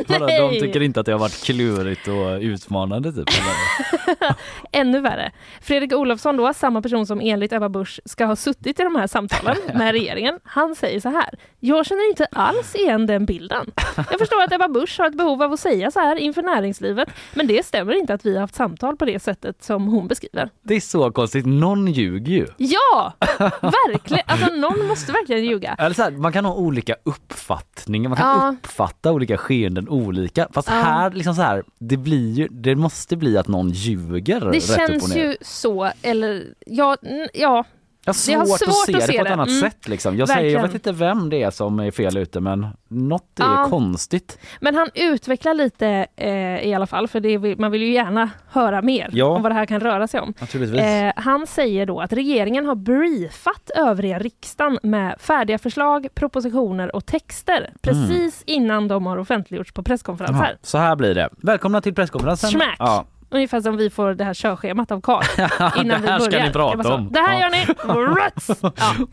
Vadå, De tycker inte att det har varit klurigt och utmanande typ? Ännu värre. Fredrik Olofsson då, samma person som enligt Ebba Busch ska ha suttit i de här samtalen med regeringen. Han säger så här. Jag känner inte alls igen den bilden. Jag förstår att Ebba Busch har ett behov av att säga så här inför näringslivet, men det stämmer inte att vi har haft samtal på det sättet som hon beskriver. Det är så konstigt, någon ljuger ju. Ja, verkligen. Alltså någon måste verkligen ljuga. Eller så här, man kan ha olika uppfattningar, man kan Ja. uppfatta olika skeenden olika. Fast Ja. här, liksom så här, det blir ju, det måste bli att någon ljuger Det känns ju så, eller ja, ja. Jag har svårt, har att svårt se att det på ett det. annat Mm. sätt liksom. Jag säger, jag vet inte vem det är som är fel ute men något är Ja. konstigt. Men han utvecklar lite eh, i alla fall, för vill, man vill ju gärna höra mer Ja. om vad det här kan röra sig om. Eh, han säger då att regeringen har briefat övriga riksdagen med färdiga förslag, propositioner och texter precis innan de har offentliggjorts på presskonferens Jaha, här. så här blir det. Välkomna till presskonferensen. Smack! Ja. Ungefär som vi får det här körschemat av Karl innan det här vi ska börjar. ni prata Det så, om. Det här Ja. gör ni!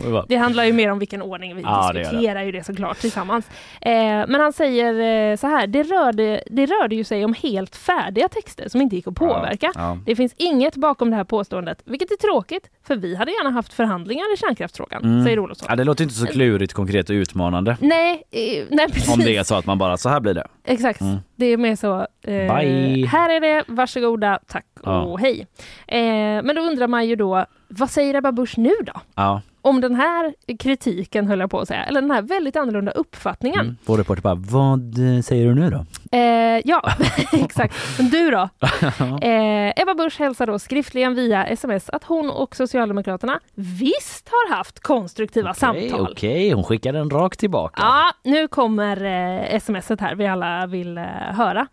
Ja. Det handlar ju mer om vilken ordning vi Ja, det gör det. diskuterar ju det såklart tillsammans. Eh, men han säger eh, så här, det rörde, det rörde ju sig om helt färdiga texter som inte gick att påverka. Ja. Det finns inget bakom det här påståendet, vilket är tråkigt, för vi hade gärna haft förhandlingar i kärnkraftsfrågan, Mm. säger Olofsson. Ja, det låter inte så klurigt, konkret och utmanande. Nej, eh, nej precis. Om det är så att man bara, så här blir det. Exakt. Mm. Det är mer så. Eh. Här är det, varsågoda, tack Ja. och hej. Eh, men då undrar man ju då, vad säger Ebba Busch nu då? Ja. Om den här kritiken höll jag på att säga, eller den här väldigt annorlunda uppfattningen. Mm. Vår reporter bara, vad eh, säger du nu då? Eh, ja, exakt. Men du då? Eh, Ebba Busch hälsar då skriftligen via sms att hon och Socialdemokraterna visst har haft konstruktiva Okej, samtal. Okej, hon skickar den rakt tillbaka. Ja, nu kommer eh, smset här vi alla vill eh, höra.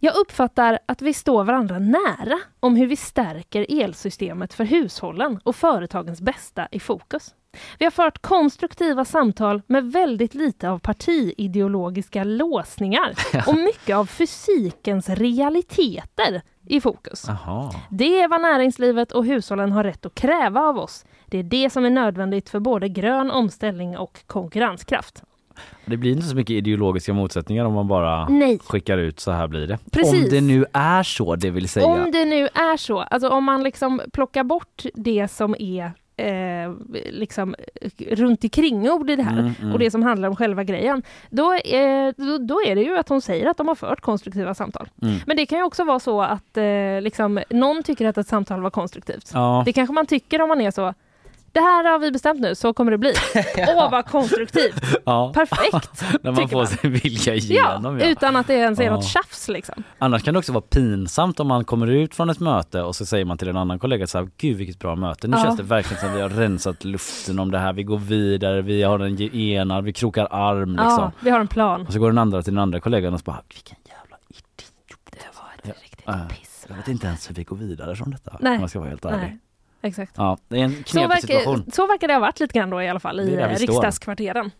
Jag uppfattar att vi står varandra nära om hur vi stärker elsystemet för hushållen och företagens bästa i fokus. Vi har fört konstruktiva samtal med väldigt lite av partiideologiska låsningar och mycket av fysikens realiteter i fokus. Jaha. Det är vad näringslivet och hushållen har rätt att kräva av oss. Det är det som är nödvändigt för både grön omställning och konkurrenskraft. Det blir inte så mycket ideologiska motsättningar om man bara Nej. skickar ut så här blir det. Precis. Om det nu är så, det vill säga. Om det nu är så, alltså om man liksom plockar bort det som är eh, liksom runt omkring ord i det här Mm, mm. och det som handlar om själva grejen, då, eh, då, då är det ju att hon säger att de har fört konstruktiva samtal. Mm. Men det kan ju också vara så att eh, liksom, någon tycker att ett samtal var konstruktivt. Ja. Det kanske man tycker om man är så det här har vi bestämt nu, så kommer det bli. Åh, vad konstruktivt! Ja. Perfekt! När man får man. sin vilja Ja, igenom. Ja, utan att det ens är Ja. något tjafs liksom. Annars kan det också vara pinsamt om man kommer ut från ett möte och så säger man till en annan kollega så här, gud vilket bra möte. Nu Ja. känns det verkligen som vi har rensat luften om det här. Vi går vidare, vi har en enad, vi krokar arm liksom. Ja, vi har en plan. Och så går den andra till den andra kollegan och så bara, vilken jävla idiot. Det var ett Ja. riktigt Ja. piss. Jag vet inte ens hur vi går vidare från detta. Nej. Om jag ska vara helt ärlig. Nej, exakt. Ja, det är en Så knepig situation. verkar, så verkar det ha varit lite grann då i alla fall i riksdagskvarteren.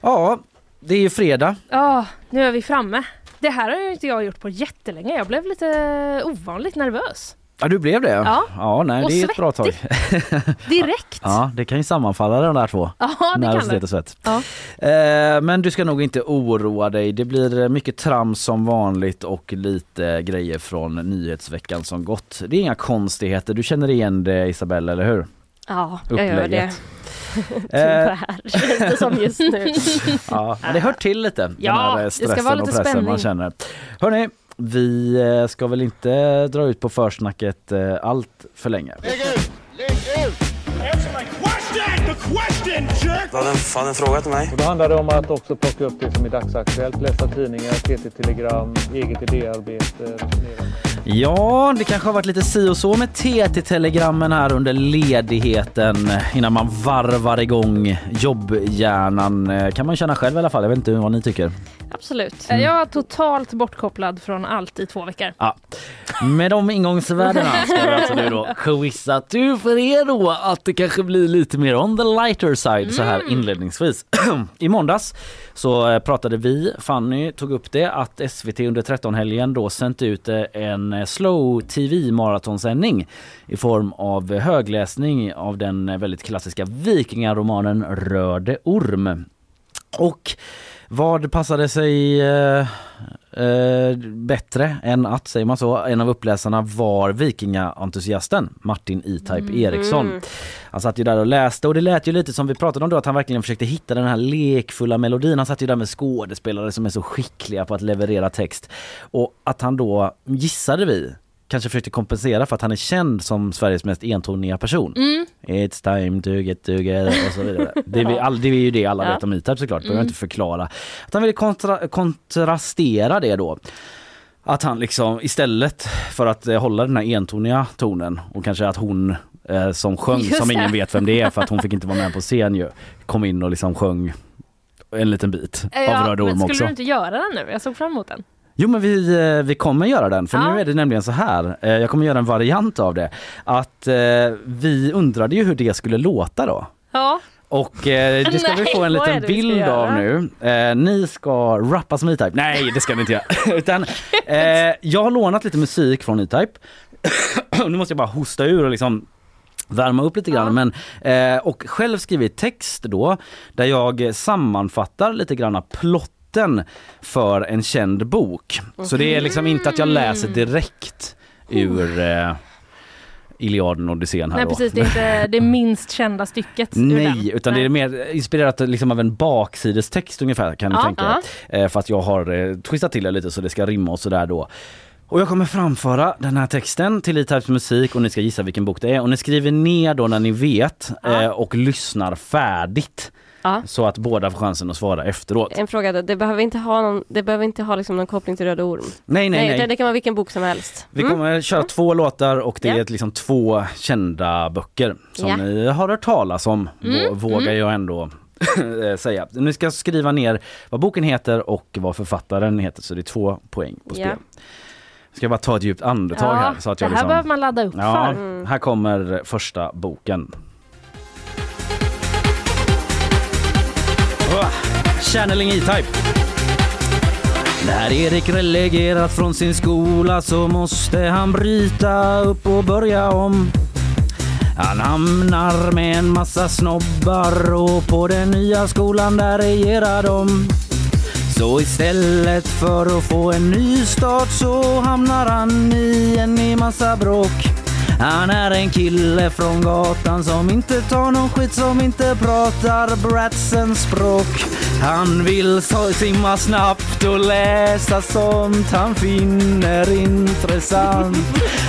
Ja, det är ju fredag. Ja, nu är vi framme. Det här har ju inte jag gjort på jättelänge. Jag blev lite ovanligt nervös. Ja, du blev det? Ja. Ja, nej, Och det är ett bra tag. Direkt. Ja, det kan ju sammanfalla de där två. Ja, det kan det. och svett. Ja. Eh, men du ska nog inte oroa dig. Det blir mycket trams som vanligt och lite grejer från nyhetsveckan som gått. Det är inga konstigheter. Du känner igen det Isabelle, eller hur? Ja, jag gör det. Upplägget. Tyvärr känns det som just nu. Ja, men det hör till lite. Ja, den här det eh, ska stressen vara och lite pressen spänning. man känner. Hörni, vi eh, ska väl inte dra ut på försnacket eh, allt för länge. Du hade en, fan en fråga till mig. Och då handlar det om att också plocka upp det som är dagsaktuellt, läsa tidningar, TT-telegram, eget idéarbete. Ja, det kanske har varit lite si och så med TT-telegrammen här under ledigheten innan man varvar igång jobbhjärnan eh, kan man känna själv i alla fall. Jag vet inte vad ni tycker. Absolut. Eh, Jag var totalt bortkopplad från allt i två veckor. Ja. Med de ingångsvärdena ska vi alltså nu då quizza du för er då att det kanske blir lite mer on the lighter side så här inledningsvis. I måndags så eh, pratade vi, Fanny tog upp det, att SVT under 13-helgen då sänt ut eh, en eh, slow tv maratonsändning i form av högläsning av den eh, väldigt klassiska vikingaromanen Röde orm. Och vad passade sig eh, eh, bättre än att, säger man så, en av uppläsarna var vikingaentusiasten Martin E-Type Eriksson. Han satt ju där och läste och det lät ju lite som vi pratade om då att han verkligen försökte hitta den här lekfulla melodin. Han satt ju där med skådespelare som är så skickliga på att leverera text. Och att han då, gissade vi, kanske försökte kompensera för att han är känd som Sveriges mest entoniga person. It's time to get together och så vidare. Det är, vi, all, det är ju det alla Ja. vet om E-Type såklart, behöver jag inte förklara. Att han ville kontra, kontrastera det då. Att han liksom istället för att eh, hålla den här entoniga tonen och kanske att hon eh, som sjöng, Just som det. ingen vet vem det är för att hon fick inte vara med på scen ju, kom in och liksom sjöng en liten bit Eh, av Röd men Orm skulle också. du inte göra den nu? Jag såg fram emot den. Jo men vi, eh, vi kommer göra den för Ja. nu är det nämligen så här. eh, Jag kommer göra en variant av det. Att eh, vi undrade ju hur det skulle låta då. Ja. Och eh, det ska vi Nej, få en liten vi bild av nu. Eh, ni ska rappa som E-Type. Nej det ska ni inte göra. Utan, eh, jag har lånat lite musik från E-Type. nu måste jag bara hosta ur och liksom värma upp lite grann. Men, eh, och själv skrivit text då där jag sammanfattar lite grann plotten för en känd bok. Så det är liksom inte att jag läser direkt ur eh, Iliaden och Odysseen här Nej då. precis, det är inte det minst kända stycket. Nej, utan det är mer inspirerat liksom av en baksidestext ungefär kan Ja, tänka er. Eh, För att jag har eh, twistat till det lite så det ska rimma och sådär då. Och jag kommer framföra den här texten till E-Types musik och ni ska gissa vilken bok det är. Och ni skriver ner då när ni vet eh, och lyssnar färdigt. Ja. Så att båda får chansen att svara efteråt. En fråga då, det behöver inte ha någon, det behöver inte ha liksom någon koppling till Röda Orm. Nej, nej, utan nej. Det kan vara vilken bok som helst. Vi Mm. kommer köra två låtar och det Ja. är liksom två kända böcker som Ja. ni har hört talas om, Mm, vå- vågar jag ändå eh, säga. Ni ska skriva ner vad boken heter och vad författaren heter så det är två poäng på spel. Ja. Ska jag bara ta ett djupt andetag här så att det jag här liksom... behöver man ladda upp Ja, för. här kommer första boken. Channeling E-Type. När Erik relegerat från sin skola så måste han bryta upp och börja om. Han hamnar med en massa snobbar och på den nya skolan där regerar de. Så istället för att få en ny start så hamnar han i en massa bråk. Han är en kille från gatan som inte tar någon skit, som inte pratar bratsens språk. Han vill simma snabbt och läsa sånt han finner intressant.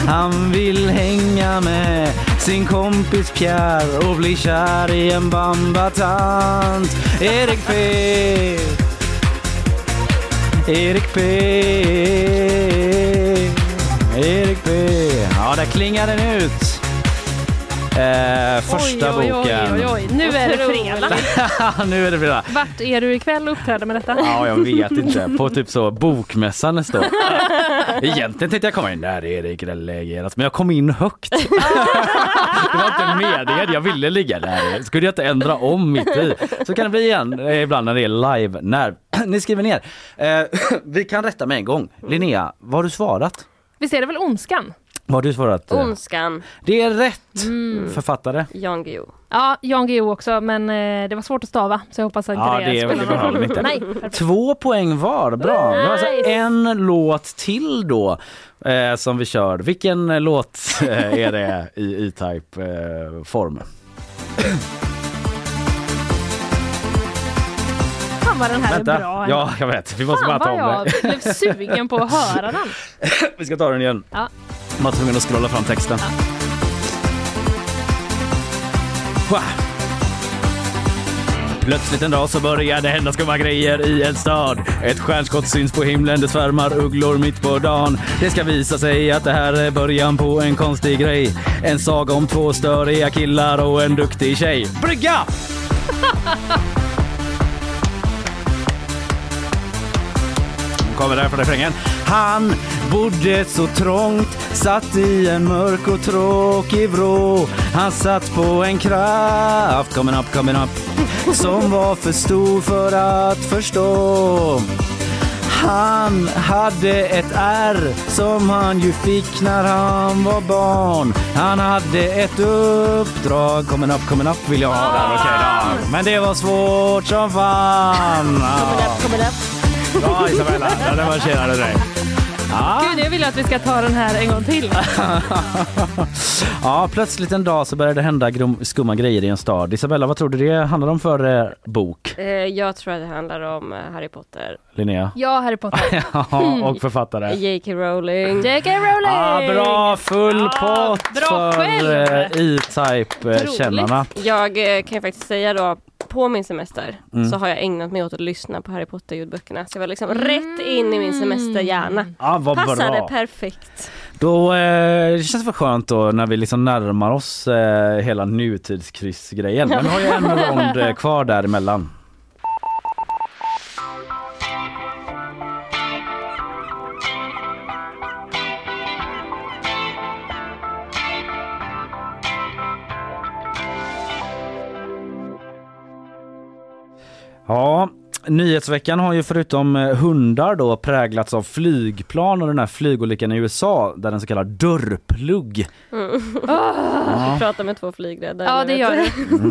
Han vill hänga med sin kompis Pierre och bli kär i en bambatant. Erik P. Erik P. Erik P. Ja, där klingar den ut. Eh, första oj, oj, boken. Oj, oj, oj. Nu är det fredag. nu är det fredag. Vart är du ikväll och uppträder med detta? Ja, jag vet inte. På typ så bokmässan nästa år. Egentligen tänkte jag komma in där Erik relegerat, men jag kom in högt. det var inte meningen, jag ville ligga där. Skulle jag inte ändra om mitt i. Så kan det bli igen eh, ibland när det är live. När ni skriver ner. Eh, vi kan rätta med en gång. Linnea, vad har du svarat? Visst är det väl Ondskan? Vad har du svarat? eh? Ondskan, Det är rätt. Författare. Jan Guillou. Ja, Jan Guillou också, men eh, det var svårt att stava så jag hoppas att Ja, det, det, spelar det någon roll. Nej, perfekt. Två poäng var, bra. Alltså Nice. en låt till då eh, som vi kör. Vilken eh, låt eh, är det i E-Type vad den här Vänta. är bra. Ja, jag vet. Vi måste Fan bara ta om jag det. blev sugen på att höra den. Vi ska ta den igen. Ja. Man var tvungen att scrolla fram texten. Wow. Plötsligt en dag så börjar det hända skumma grejer i en stad. Ett stjärnskott syns på himlen, det svärmar ugglor mitt på dagen. Det ska visa sig att det här är början på en konstig grej. En saga om två störiga killar och en duktig tjej. Brygga! Kommer därför refrängen. Han bodde så trångt, satt i en mörk och tråkig vrå. Han satt på en kraft, coming up, coming up, som var för stor för att förstå. Han hade ett R som han ju fick när han var barn. Han hade ett uppdrag, coming up, coming up vill jag ha där, okej då. Men det var svårt som fan. Ja. Bra Isabella, ja, det var tjenare dig. Ja. Gud, jag vill att vi ska ta den här en gång till. ja, plötsligt en dag så började det hända skumma grejer i en stad. Isabella, vad tror du det handlar om för eh, bok? Eh, jag tror att det handlar om eh, Harry Potter. Linnea? Ja, Harry Potter. Ja, och författare. J.K. Rowling. J.K. Rowling! Ja, bra, full Ja, pott bra för eh, E-Type-kännarna. Jag eh, kan ju faktiskt säga då, på min semester Mm. så har jag ägnat mig åt att lyssna på Harry Potter-ljudböckerna. Så jag var liksom rätt in i min semesterhjärna. Vad Passade bra. perfekt. Då eh, det känns det skönt då när vi liksom närmar oss eh, hela nutidskryssgrejen. Men vi har ju en rond eh, kvar däremellan. Ja, nyhetsveckan har ju förutom eh, hundar då präglats av flygplan och den här flygolyckan i USA där en så kallad dörrplugg. Jag pratar med två flygräddare. Ja, det gör du. det.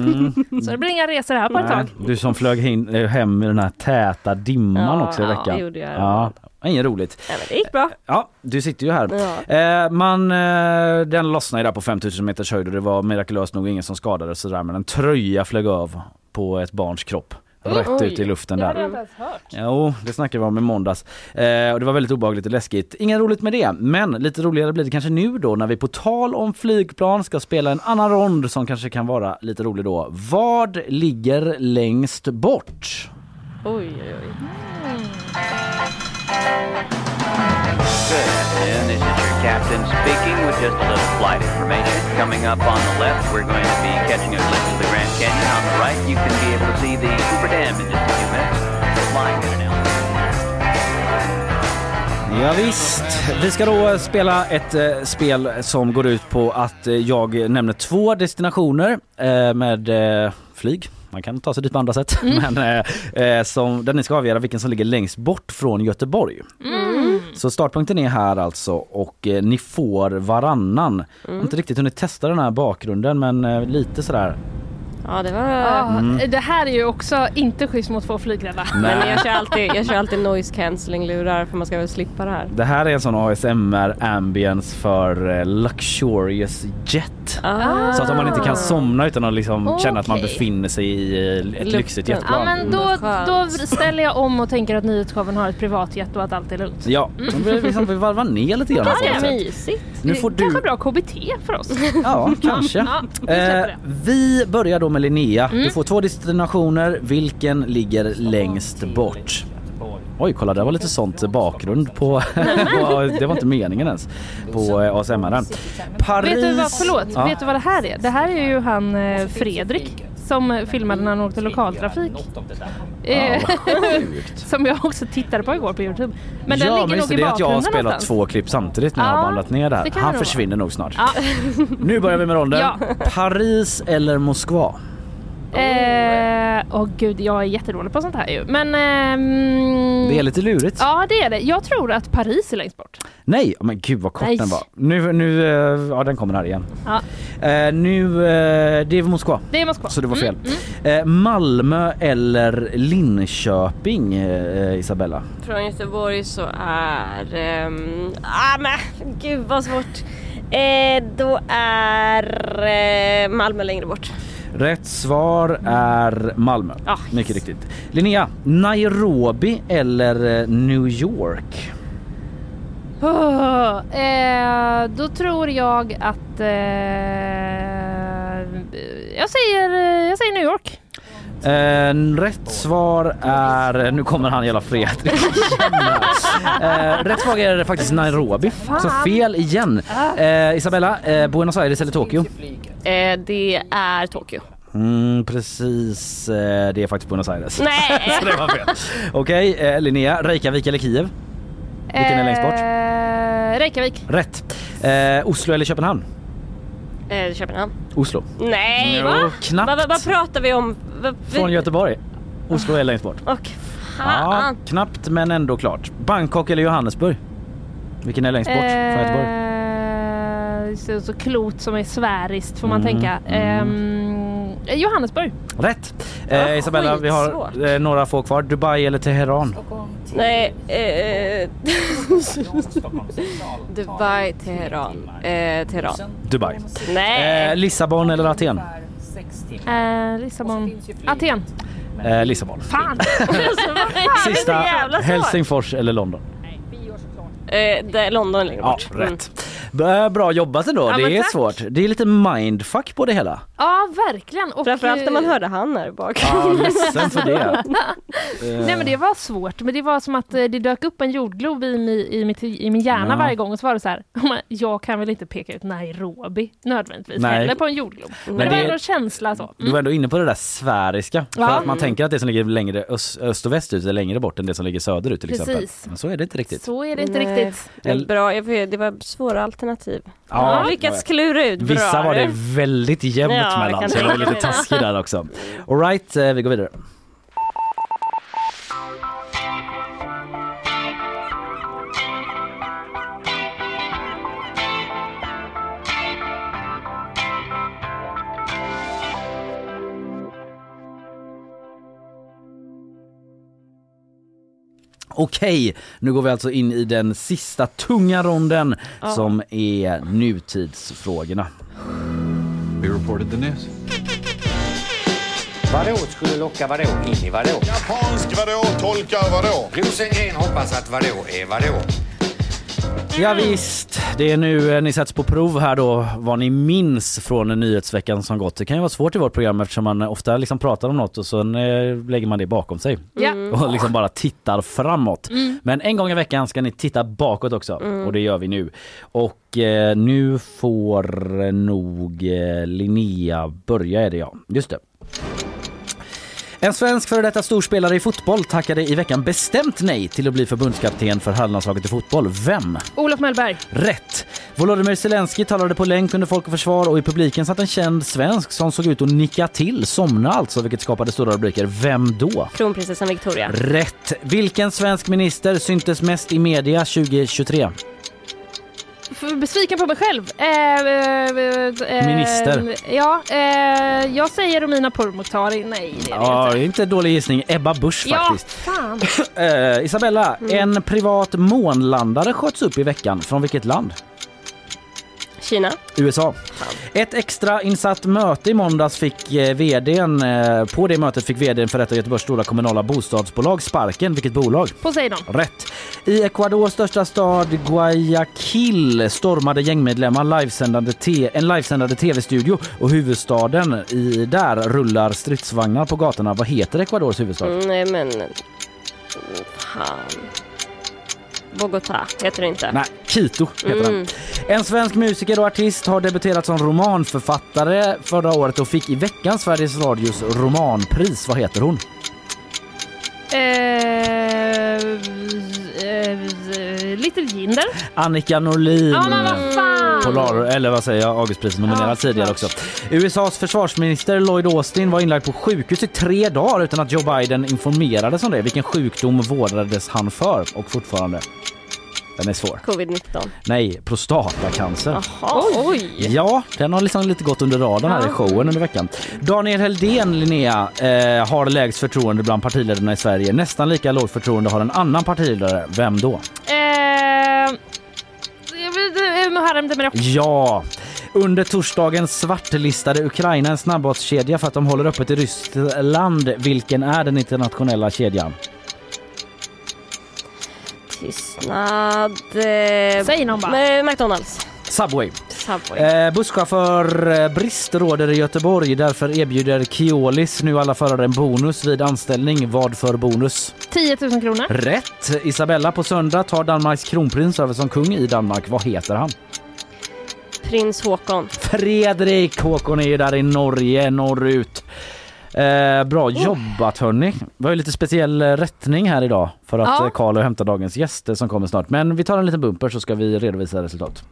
Mm. Så det blir inga resor här på ett Nej, tag. du som flög in, eh, hem i den här täta dimman Ja, också i ja, veckan. det gjorde jag. Ja, inget roligt. Nej, men det gick bra. Ja, du sitter ju här. Ja. Eh, man, eh, den lossnade där på 5000 meters höjd och det var mirakulöst nog ingen som skadades sådär men en tröja flög av på ett barns kropp. Rätt Oj. ut i luften Det där. hade jag inte ens hört. Jo, det snackade vi om i måndags. Eh, och det var väldigt obehagligt och läskigt. Inget roligt med det, men lite roligare blir det kanske nu då när vi på tal om flygplan ska spela en annan rond som kanske kan vara lite rolig då. Vad ligger längst bort? Oj, oj, oj. Good afternoon. this is your captain speaking with just a little flight information. Coming up on the left, we're going to be catching a glimpse of the Grand Canyon. On the right, you can be able to see the Cooper Dam in just a few minutes. Flying in an. Ja, visst. vi ska då spela ett eh, spel som går ut på att eh, jag nämner två destinationer eh, med eh, flyg. Man kan ta sig dit på andra sätt. Men eh, eh, som, där ni ska avgöra vilken som ligger längst bort från Göteborg. Så startpunkten är här alltså och eh, ni får varannan. Jag har inte riktigt hunnit testa den här bakgrunden men eh, lite sådär. Ja, det var... Ja, Mm. Det här är ju också inte schysst mot två flygrädda. Men jag kör, alltid, jag kör alltid noise cancelling lurar för man ska väl slippa det här. Det här är en sån ASMR ambience för eh, luxurious jet. Ah. Så att om man inte kan somna utan att liksom känna att man befinner sig i eh, ett Luften. lyxigt Ja, jetplan. men då, då ställer jag om och tänker att nyhetsshowen har ett privatjet och att allt är lugnt. Ja, liksom vi varvar ner lite grann. Ja, det något är mysigt. Nu får Kanske du... bra KBT för oss. Ja, kanske. Ja, vi Eh, vi börjar då med Linnea. Du får två destinationer. Vilken ligger längst bort? Oj, kolla det var lite sånt bakgrund på... på det var inte meningen ens. På eh, ASMR. Paris. Vet du vad, förlåt, Ja. vet du vad det här är? Det här är ju han eh, Fredrik som filmade när han åkte lokaltrafik. Eh, som jag också tittade på igår på Youtube. Men den ja, ligger men nog i det är att jag har bakgrunden spelat någonstans. två klipp samtidigt när jag har Ja, bandlat ner det här. det kan Han det nog försvinner nog snart. Nu börjar vi med ronden. Ja. Paris eller Moskva? Eh, Åh gud, jag är jättedålig på sånt här ju. Men... ehm, Det är lite lurigt. Ja det är det. Jag tror att Paris är längst bort. Nej, men gud vad kort Nej. den var. Nu, nu, eh, ja den kommer här igen. Ja, Eh, nu, eh, det är Moskva. det är Moskva. Så det var fel. Mm, Eh, Malmö eller Linköping, eh, Isabella? Från Göteborg så är... ehm, ah men gud vad svårt. Eh, då är eh, Malmö längre bort. Rätt svar är Malmö. Ah, Mycket riktigt. Linnea, Nairobi eller eh, New York? Åh, eh, då tror jag att... Eh, jag, säger, jag säger New York. Eh, rätt svar är, nu kommer han jävla Fredrik eh, Rätt svar är faktiskt Nairobi, så fel igen. Eh, Isabella, eh, Buenos Aires eller Tokyo? Eh, det är Tokyo. Mm, precis, eh, det är faktiskt Buenos Aires. Nej! så det var fel. Okej, eh, Linnea, Reykjavik eller Kiev? Vilken är längst bort? Eh, Reykjavik. Rätt. Eh, Oslo eller Köpenhamn? Eh, Köpenhamn. Oslo. Nej, va? knappt. Vad va, vad pratar vi om? Va, vi- Från Göteborg. Oslo är längst bort. Och Ja, fan. knappt men ändå klart. Bangkok eller Johannesburg? Vilken är längst bort från Göteborg? Eh, så, så klot som är sfäriskt får man Mm, tänka. Ehm, Johannesburg. Rätt! Eh, Isabella, vi har eh, några få kvar. Dubai eller Teheran? Nej. Eh, Dubai, Teheran. Eh, Teheran. Dubai. Nej. Eh, Lissabon eller Aten? Eh, Lissabon. Aten. Eh, Lissabon. Fan! Sista, jävla svårt. Helsingfors eller London? Eh, det, London Ja, bort. Mm. rätt. B- Bra jobbat ändå. Ja, det är tack. svårt. Det är lite mindfuck på det hela. Ja, verkligen. Och, Framförallt när man eh, hörde han här bak. Ja, ledsen för det. Nej men det var svårt, men det var som att eh, det dök upp en jordglob i, mi, i, mitt, i min hjärna Ja. varje gång och så var det så här, jag kan väl inte peka ut Nairobi nödvändigtvis Nej. heller på en jordglob. Men, Men det var ändå en känsla så. Du var ändå inne på det där sfäriska. För Ja. att man tänker att det som ligger längre öst, öst och väst ut är längre bort än det som ligger söderut till exempel. Precis. Men så är det inte riktigt. Så är det inte Nej. riktigt. Det är bra, det var svåra alternativ. Ja, jag har lyckats klura ut bra. Vissa var det väldigt jämnt Ja, det mellan så jag var lite taskig där också. Alright, eh, vi går vidare. Okej, nu går vi alltså in i den sista tunga ronden som är nutidsfrågorna. We reported the news. Vadå skulle locka vadå in i vadå? Japansk vadå tolkar vadå? Rosengren hoppas att vadå är vadå? Ja, visst, det är nu eh, ni sätts på prov här då vad ni minns från nyhetsveckan som gått. Det kan ju vara svårt i vårt program eftersom man ofta liksom pratar om något och så eh, lägger man det bakom sig Ja. och liksom bara tittar framåt. Mm. Men en gång i veckan ska ni titta bakåt också och det gör vi nu. Och eh, nu får eh, nog eh, Linnea börja är det ja. Just det. En svensk före detta storspelare i fotboll tackade i veckan bestämt nej till att bli förbundskapten för herrlandslaget i fotboll. Vem? Olof Mellberg. Rätt! Volodymyr Zelensky talade på länk under Folk och Försvar och i publiken satt en känd svensk som såg ut att nicka till, somna alltså, vilket skapade stora rubriker. Vem då? Kronprinsessan Victoria. Rätt! Vilken svensk minister syntes mest i media 2023? Besviken på mig själv. Eh, eh, eh, Minister. Ja, eh, jag säger Romina Pourmokhtari. Nej, det är Ja, inte. inte dålig gissning. Ebba Busch Ja, faktiskt. fan. Eh, Isabella, en privat månlandare sköts upp i veckan. Från vilket land? Kina. USA. Ett extra insatt möte i måndags fick eh, vdn, eh, på det mötet fick vdn för ett av Göteborgs stora kommunala bostadsbolag sparken. Vilket bolag? Poseidon. Rätt. I Ecuadors största stad Guayaquil stormade gängmedlemmar livesändande te- en livesändande tv-studio och huvudstaden i där rullar stridsvagnar på gatorna. Vad heter Ecuadors huvudstad? Mm, nej men... Fan. Bogotá heter det inte. Nej, Quito heter Mm. den. En svensk musiker och artist har debuterat som romanförfattare förra året och fick i veckan Sveriges Radios romanpris. Vad heter hon? Eh, eh, Little Jinder. Annika Norlin. Ja, men vad fan! Polar, eller vad säger jag, Augustpriset nominerad Ja, tidigare också. USAs försvarsminister Lloyd Austin var inlagd på sjukhus i tre dagar utan att Joe Biden informerades om det. Vilken sjukdom vårdades han för? Och fortfarande. Den är svår. Covid-19. Nej, prostatacancer. Jaha, oj! Ja, den har liksom lite gått under radarn här i showen under veckan. Daniel Heldén, Linnea, eh, har lägst förtroende bland partiledarna i Sverige. Nästan lika lågt förtroende har en annan partiledare. Vem då? Eh, Muharrem Demirok. Ja! Under torsdagen svartlistade Ukraina en snabbmatskedja för att de håller öppet i Ryssland. Vilken är den internationella kedjan? Tystnad. Eh, Säg någon bara. McDonalds. Subway. Subway. Eh, busschaufför eh, brist råder i Göteborg. Därför erbjuder Keolis nu alla förare en bonus vid anställning. Vad för bonus? 10 000 kronor. Rätt! Isabella på söndag tar Danmarks kronprins över som kung i Danmark. Vad heter han? Prins Håkon. Fredrik Håkon är ju där i Norge, norrut. Eh, bra jobbat hörni. Vi har ju lite speciell eh, rättning här idag för att Ja. eh, Karl ja. hämtar dagens gäster som kommer snart. Men vi tar en liten bumper så ska vi redovisa resultat.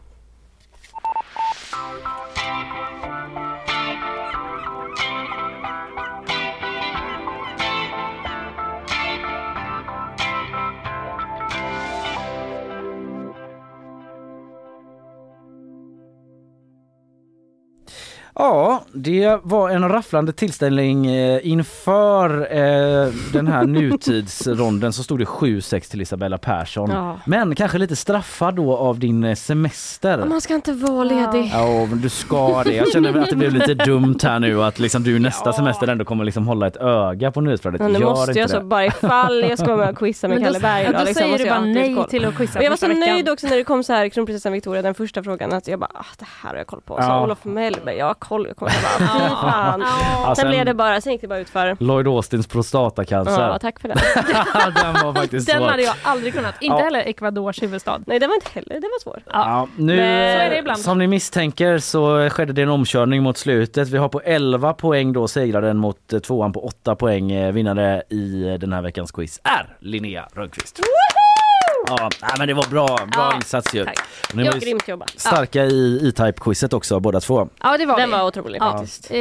Ja, det var en rafflande tillställning eh, inför eh, den här nutidsronden så stod det 7-6 till Isabella Persson. Ja. Men kanske lite straffad då av din eh, semester. Man ska inte vara ledig. Ja, men du ska det. Jag känner att det blev lite dumt här nu att liksom du nästa semester ändå kommer liksom hålla ett öga på nyhetsflödet. Men det Gör måste inte jag så bara ifall jag ska med och quizza med då- Kalle Berg ja, idag, då liksom, säger du bara nej koll. till att quizza Och jag var så veckan. nöjd också när det kom så här kronprinsessan Victoria den första frågan att jag bara ah, det här har jag koll på. Så Ja. Olof Mellberg, jag Jag kommer bara fy fan. Ja, Sen blev det bara, sen gick det bara ut för. Lloyd Austins prostatacancer. Ja, tack för det. den var faktiskt Den svår. hade jag aldrig kunnat. Inte Ja. heller Ecuadors huvudstad. Nej, det var inte heller, det var svårt. Ja, nu, Men så är det ibland. som ni misstänker så skedde det en omkörning mot slutet. Vi har på 11 poäng då segraren mot eh, tvåan på 8 poäng. Eh, Vinnare i eh, den här veckans quiz är Linnea Rönnqvist. Ja, nej, men det var bra, bra Ja, insats ju. tack. Ni Ja, var ju grymt jobbat. starka i E-Type-quizet också båda två. Ja det var Den vi. var otrolig Ja. faktiskt. Eh,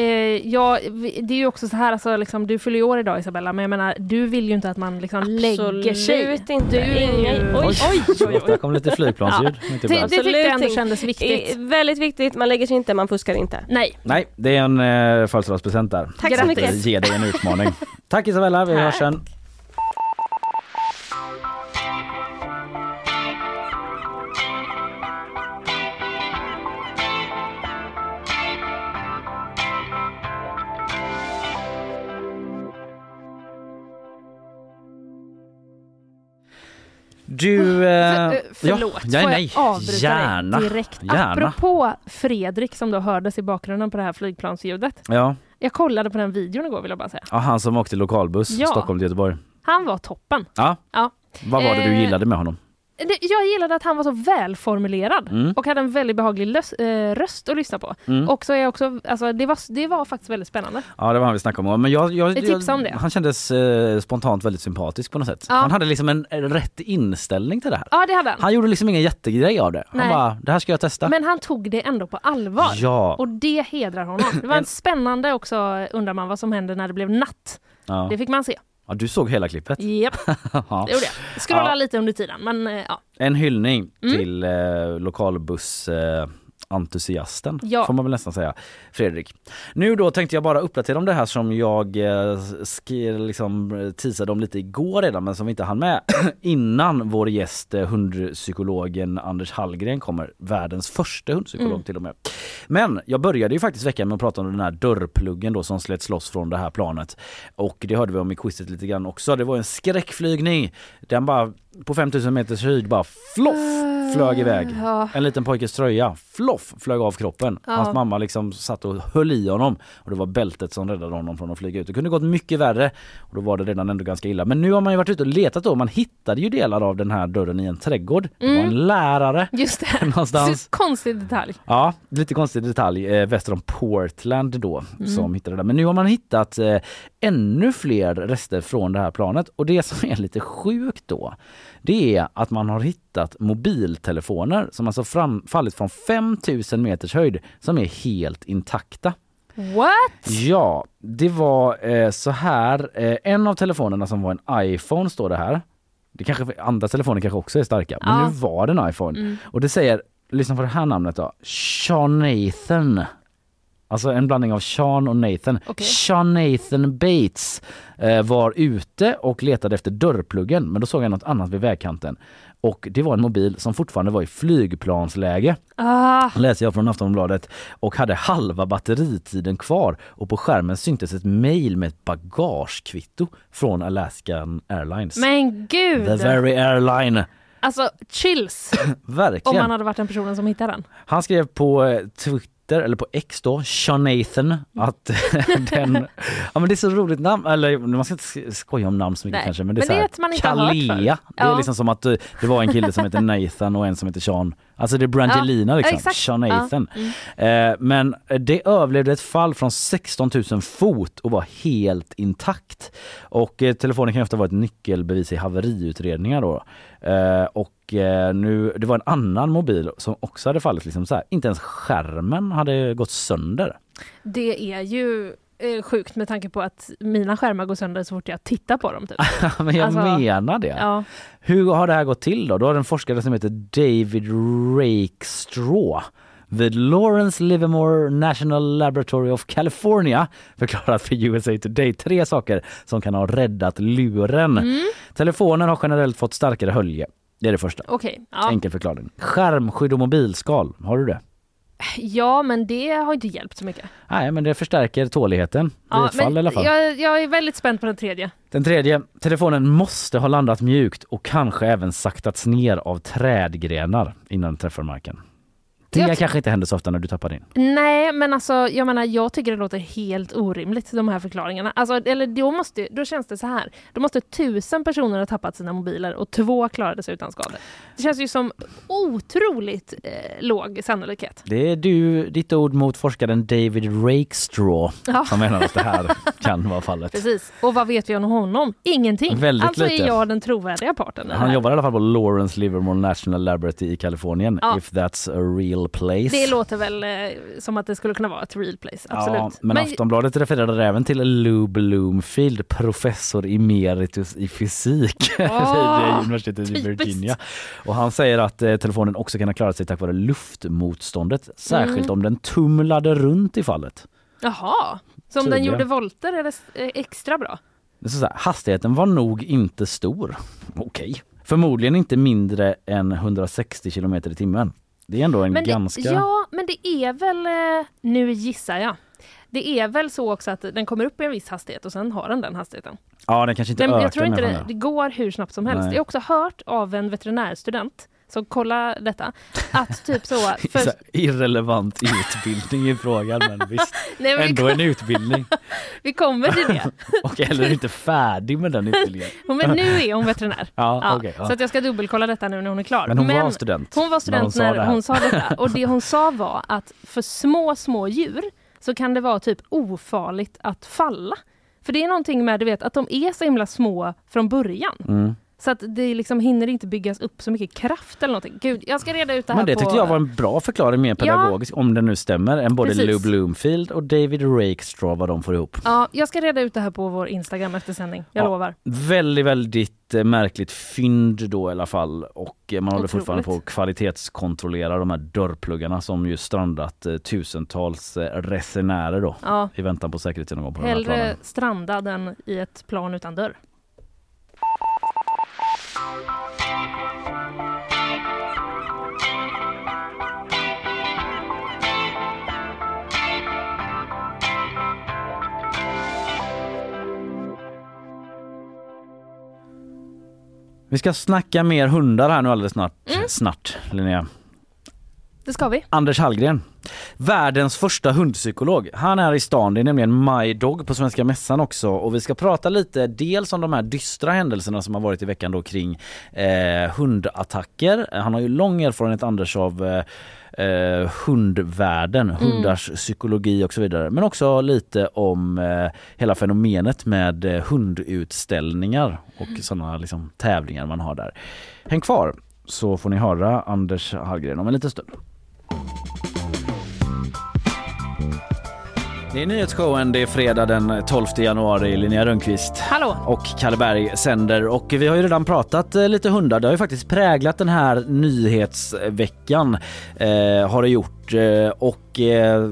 ja, vi- det är ju också så här, alltså, liksom, du fyller ju år idag Isabella, men jag menar, du vill ju inte att man liksom lägger sig. Absolut inte. Du är Ingen- Oj, oj, oj, oj. Där kom lite flygplansljud. Ja. Inte Det- bra. det- tyckte jag ändå inte. kändes viktigt. Eh, Väldigt viktigt, man lägger sig inte, man fuskar inte. Nej. Nej, det är en eh, födelsedagspresent där. Tack så Att, mycket. eh, Ge dig en utmaning. Tack Isabella, vi Tack. hörs sen. Du... Eh, För, eh, förlåt, ja, nej, får nej. jag avbryta Gärna. dig direkt? Gärna. Apropå Fredrik som då hördes i bakgrunden på det här flygplansljudet. Ja. Jag kollade på den videon igår vill jag bara säga. ja, han som åkte lokalbuss Ja. Stockholm till Göteborg. Han var toppen. Ja. Ja. Vad var det du Eh, gillade med honom? Det, jag gillade att han var så välformulerad Mm. och hade en väldigt behaglig lös, eh, röst att lyssna på. Mm. Och så är jag också, alltså, det, var, det var faktiskt väldigt spännande. Ja det var han vi snackade om. Men jag, jag, tips om det. Han kändes eh, spontant väldigt sympatisk på något sätt. Ja. Han hade liksom en, rätt inställning till det här. Ja det hade han. Han gjorde liksom ingen jättegrej av det. Han Nej. bara, det här ska jag testa. Men han tog det ändå på allvar. Ja. Och det hedrar honom. Det var en spännande också, undrar man vad som hände när det blev natt. Ja. Det fick man se. Ja, du såg hela klippet? Japp, Ja. det gjorde jag. Scrolla Ja. lite under tiden men eh, ja. En hyllning Mm. till eh, lokalbuss eh, entusiasten Ja. får man väl nästan säga. Fredrik. Nu då tänkte jag bara uppdatera om det här som jag eh, liksom eh, teasade om lite igår redan men som vi inte hann med innan vår gäst eh, hundpsykologen Anders Hallgren kommer. Världens första hundpsykolog Mm. till och med. Men jag började ju faktiskt veckan med att prata om den här dörrpluggen då som slets loss från det här planet. Och det hörde vi om i quizet lite grann också. Det var en skräckflygning. Den bara på 5000 meters höjd bara floff flög iväg. Ja. En liten pojkes tröja, floff, flög av kroppen. Ja. Hans mamma liksom satt och höll i honom och det var bältet som räddade honom från att flyga ut. Det kunde gått mycket värre och då var det redan ändå ganska illa. Men nu har man ju varit ute och letat då. Man hittade ju delar av den här dörren i en trädgård. Det var Mm. en lärare Just det. någonstans. Så Konstig detalj. Ja, lite konstig detalj eh, väster om Portland då Mm. som hittade det. Men nu har man hittat eh, ännu fler rester från det här planet och det som är lite sjukt då det är att man har hittat mobiltelefoner som alltså fram, fallit från 5000 meters höjd som är helt intakta. What? Ja, det var eh, så här. Eh, en av telefonerna som var en iPhone står det här. Det kanske, andra telefoner kanske också är starka, men Ja. nu var det en iPhone. Mm. Och det säger, lyssna på det här namnet då, Sean Nathan. Alltså en blandning av Sean och Nathan. Okej. Sean Nathan Bates eh, var ute och letade efter dörrpluggen men då såg han något annat vid vägkanten. Och det var en mobil som fortfarande var i flygplansläge Ah, läser jag från Aftonbladet och hade halva batteritiden kvar och på skärmen syntes ett mejl med ett bagagekvitto från Alaskan Airlines. men gud! The very airline Alltså chills! Om Verkligen. man hade varit den personen som hittade den. Han skrev på eh, Twitter, eller på X då, Sean Nathan, att den... Ja men det är så roligt namn, eller man ska inte sk- skoja om namn så mycket Nej, kanske men det är men så det här, man inte har hört förr. Kalea. Det är Ja. liksom som att eh, det var en kille som heter Nathan och en som heter Sean. Alltså det är Brangelina Ja, liksom, exakt. Sean Ja. Mm. Eh, men det överlevde ett fall från 16 000 fot och var helt intakt. Och eh, telefonen kan ofta vara ett nyckelbevis i haveriutredningar då. Eh, och eh, nu, det var en annan mobil som också hade fallit liksom så här. Inte ens skärmen hade gått sönder. Det är ju eh, sjukt med tanke på att mina skärmar går sönder så fort jag tittar på dem. Typ. Men jag Alltså, menar det. Ja. Hur har det här gått till då? Då har en forskare som heter David Rakestraw vid Lawrence Livermore National Laboratory of California förklarat för USA Today tre saker som kan ha räddat luren. Mm. Telefonen har generellt fått starkare hölje. Det är det första. Okej, ja. Enkel förklaring. Skärmskydd och mobilskal, har du det? ja men det har inte hjälpt så mycket. Nej men det förstärker tåligheten i Ja, ett fall i alla fall. Jag, jag är väldigt spänd på den tredje. Den tredje, telefonen måste ha landat mjukt och kanske även saktats ner av trädgrenar innan den träffar marken. Det Jag- kanske inte händer så ofta när du tappar din. Nej, men alltså jag menar, jag tycker det låter helt orimligt de här förklaringarna. Alltså, eller då, måste, då känns det så här. Då måste tusen personer ha tappat sina mobiler och två klarade sig utan skador. Det känns ju som otroligt eh, låg sannolikhet. Det är du, ditt ord mot forskaren David Rakestraw Ja. som menar att det här kan vara fallet. Precis. Och vad vet vi om honom? Ingenting. Väldigt alltså lite. är jag den trovärdiga parten. Han jobbar i alla fall på Lawrence Livermore National Laboratory i Kalifornien, Ja. if that's a real place. Det låter väl eh, som att det skulle kunna vara ett real place. Absolut. Ja, men, Aftonbladet refererade även till Lou Bloomfield, professor emeritus i fysik Åh, vid universitetet i. Virginia. Och han säger att eh, telefonen också kan ha klarat sig tack vare luftmotståndet, särskilt Mm. om den tumlade runt i fallet. Jaha, så om den gjorde volter är det eh, extra bra? Det så här, hastigheten var nog inte stor. Okej. Förmodligen inte mindre än 160 kilometer i timmen. Det är ändå en Men det, ganska... Ja, men det är väl, eh, nu gissar jag, det är väl så också att den kommer upp i en viss hastighet och sen har den den hastigheten. Ja, den kanske inte Den, ökar jag tror inte det, det går hur snabbt som helst. Nej. Jag har också hört av en veterinärstudent som kollar detta, att typ så... Så För, här, irrelevant utbildning i frågan men visst. Nej, men vi Ändå kom- en utbildning. vi kommer till det. Och eller inte färdig med den utbildningen. Men nu är hon veterinär. Ja, okej, ja. Så att jag ska dubbelkolla detta nu när hon är klar. Men hon var student Hon var när student hon när det här. hon sa detta. Och det hon sa var att för små, små djur så kan det vara typ ofarligt att falla. För det är någonting med du vet, att de är så himla små från början. Mm. Så att det liksom hinner inte byggas upp så mycket kraft eller någonting. Gud, jag ska reda ut det här Men det på... tyckte jag var en bra förklaring, mer pedagogisk, om den nu stämmer, än både Precis. Lou Bloomfield och David Rakestraw vad de får ihop. Ja, jag ska reda ut det här på vår Instagram efter sändning. Jag Ja. lovar. Väldigt, väldigt eh, märkligt fynd då i alla fall och eh, man håller Otroligt. fortfarande på att kvalitetskontrollera de här dörrpluggarna som ju strandat eh, tusentals resenärer då Ja. i väntan på säkerhetsgenomgång på Hellre strandad än i ett plan utan dörr. Vi ska snacka mer hundar här nu alldeles snart, Mm. snart Linnea. Det ska vi. Anders Hallgren, världens första hundpsykolog. Han är i stan, det är nämligen My Dog på Svenska Mässan också och vi ska prata lite dels om de här dystra händelserna som har varit i veckan då kring eh, hundattacker. Han har ju lång erfarenhet Anders av eh, eh, hundvärlden, hundars psykologi och så vidare. Men också lite om eh, hela fenomenet med eh, hundutställningar och sådana liksom, tävlingar man har där. Häng kvar så får ni höra Anders Hallgren om en liten stund. Det är nyhetsshowen, det är fredag den 12 januari, Linnea Rönnqvist Hallå! och Kalle Berg sänder. Och vi har ju redan pratat eh, lite hundar. Det har ju faktiskt präglat den här nyhetsveckan. Eh, har det gjort. Eh, och eh,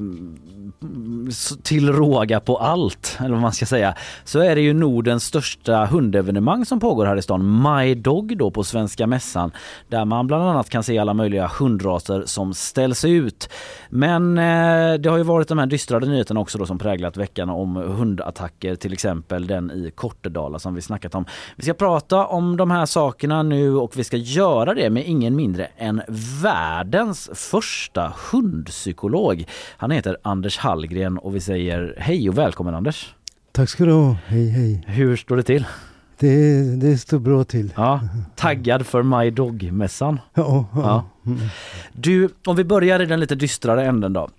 till råga på allt, eller vad man ska säga, så är det ju Nordens största hundevenemang som pågår här i stan, My Dog då på Svenska Mässan, där man bland annat kan se alla möjliga hundraser som ställs ut. Men eh, det har ju varit de här dystrade nyheterna också då som präglat veckan om hundattacker, till exempel den i Kortedala som vi snackat om. Vi ska prata om de här sakerna nu och vi ska göra det med ingen mindre än världens första hundpsykolog. Han heter Anders Hallgren och vi säger hej och välkommen Anders. Tack ska du ha. Hej hej. Hur står det till? Det, det står bra till. Ja, taggad för My Dog-mässan. Ja, ja. Ja. Du, om vi börjar i den lite dystrare änden då.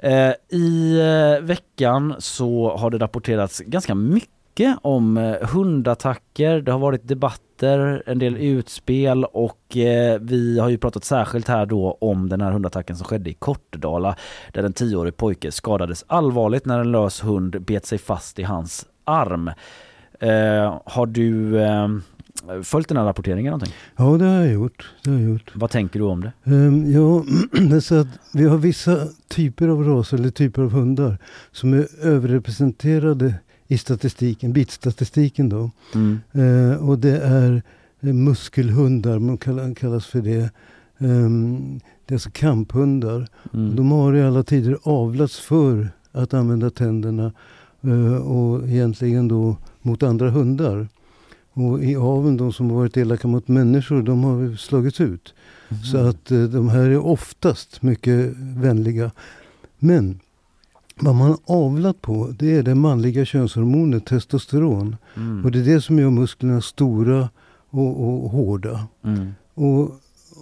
Eh, I eh, veckan så har det rapporterats ganska mycket om eh, hundattacker. Det har varit debatter, en del utspel och eh, vi har ju pratat särskilt här då om den här hundattacken som skedde i Kortedala där en tioårig pojke skadades allvarligt när en lös hund bet sig fast i hans arm. Eh, har du eh, följt den här rapporteringen någonting? Ja, det har jag gjort. Det har jag gjort. Vad tänker du om det? Um, ja, det är så att vi har vissa typer av raser eller typer av hundar som är överrepresenterade i statistiken, bitstatistiken då. Mm. Eh, och det är eh, muskelhundar, man kallar, kallas för det. Ehm, det är alltså kamphundar. Mm. De har i alla tider avlats för att använda tänderna eh, och egentligen då mot andra hundar. Och i aveln, de som har varit elaka mot människor, de har slagits ut. Så att eh, de här är oftast mycket vänliga. Men vad man avlat på, det är det manliga könshormonet testosteron. Mm. Och det är det som gör musklerna stora och, och hårda. Mm. Och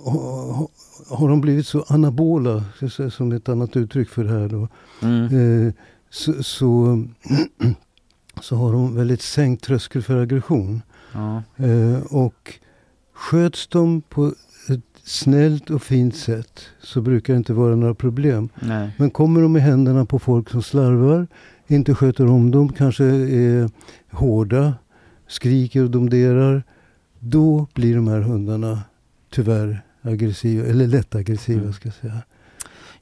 ha- har de blivit så anabola, som ett annat uttryck för det här då, Mm. eh, så, så, så har de väldigt sänkt tröskel för aggression. Ja. Eh, och sköts de på snällt och fint sätt så brukar det inte vara några problem. Nej. Men kommer de i händerna på folk som slarvar, inte sköter om dem, kanske är hårda, skriker och domderar, då blir de här hundarna tyvärr aggressiva, eller lätt aggressiva Mm. ska jag säga.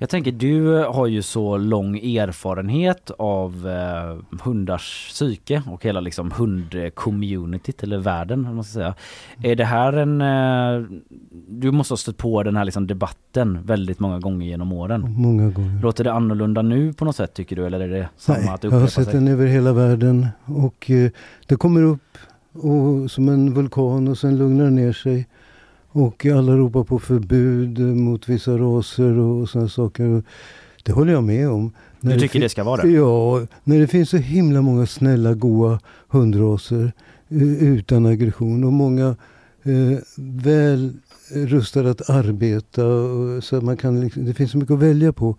Jag tänker du har ju så lång erfarenhet av eh, hundars psyke och hela liksom hundcommunityt eller världen om man ska säga. Är det här en... Eh, du måste ha stött på den här liksom debatten väldigt många gånger genom åren. Många gånger. Låter det annorlunda nu på något sätt tycker du eller är det samma Nej, att det jag har sett sig? den över hela världen och eh, det kommer upp och, som en vulkan och sen lugnar det ner sig. Och alla ropar på förbud eh, mot vissa raser och sådana saker. Det håller jag med om. Du När tycker fin- det ska vara det? Ja, när det finns så himla många snälla, goa hundraser eh, utan aggression och många eh, väl rustade att arbeta. Och, så att man kan liksom, det finns så mycket att välja på.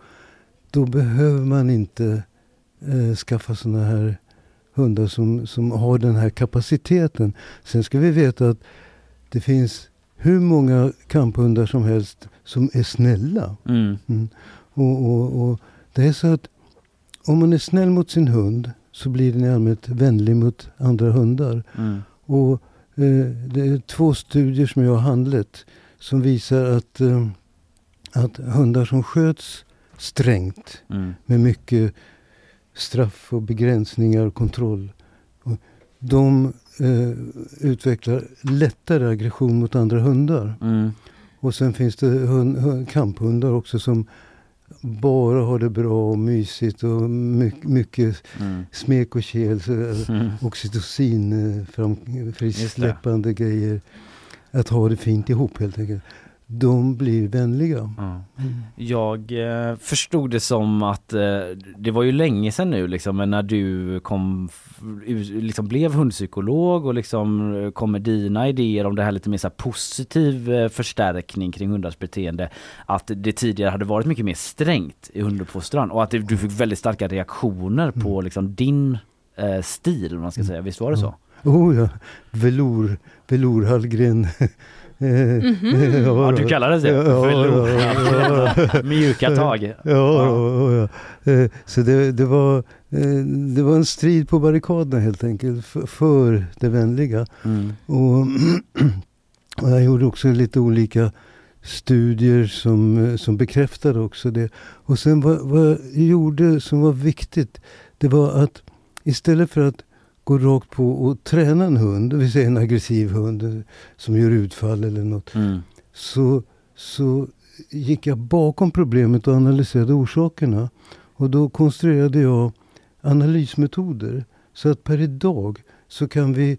Då behöver man inte eh, skaffa sådana här hundar som, som har den här kapaciteten. Sen ska vi veta att det finns hur många kamphundar som helst som är snälla. Mm. Mm. Och, och, och det är så att om man är snäll mot sin hund så blir den i allmänhet vänlig mot andra hundar. Mm. Och eh, det är två studier som jag har handlat som visar att, eh, att hundar som sköts strängt Mm. med mycket straff och begränsningar och kontroll. De eh, utvecklar lättare aggression mot andra hundar. Mm. Och sen finns det hund, hund, kamphundar också som bara har det bra och mysigt och mycket, mycket Mm. smek och kel. Mm. Oxytocin, eh, Just det. frisläppande grejer. Att ha det fint ihop helt enkelt. De blir vänliga. Ja. Jag eh, förstod det som att eh, det var ju länge sedan nu liksom men när du kom, liksom blev hundpsykolog och liksom eh, kom med dina idéer om det här lite mer så här positiv eh, förstärkning kring hundars beteende. Att det tidigare hade varit mycket mer strängt i hunduppfostran och att det, du fick väldigt starka reaktioner på liksom din eh, stil om man ska säga. Visst var det så? Oh ja, velour, velour Hallgren. Eh, Mhm. Ja, du kallades det. Velour. Mjuka tag. Ja, ja. Så det, det, var, eh, det var en strid på barrikaderna helt enkelt för, för det vänliga. Mm. Och, och jag gjorde också lite olika studier som, eh, som bekräftade också det. Och sen vad, vad jag gjorde som var viktigt, det var att istället för att gå rakt på och träna en hund, det vill säga en aggressiv hund som gör utfall eller något. Mm. Så, så gick jag bakom problemet och analyserade orsakerna. Och då konstruerade jag analysmetoder. Så att per idag så kan vi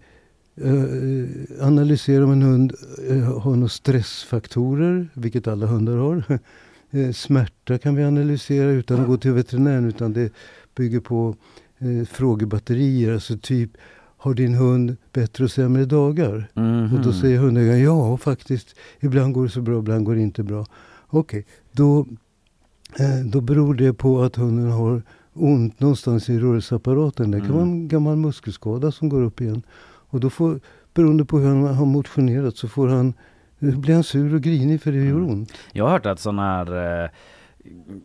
eh, analysera om en hund eh, har några stressfaktorer, vilket alla hundar har. Eh, smärta kan vi analysera utan att gå till veterinären, utan det bygger på eh, frågebatterier. Alltså typ, har din hund bättre och sämre dagar? Mhm. Och då säger hundägaren, ja faktiskt, ibland går det så bra, ibland går det inte bra. Okej, då, eh, då beror det på att hunden har ont någonstans i rörelseapparaten. Det kan Mm. vara en gammal muskelskada som går upp igen. Och då får, beroende på hur han har motionerat så får han, blir han sur och grinig för det gör Mm. ont. Jag har hört att sådana här eh,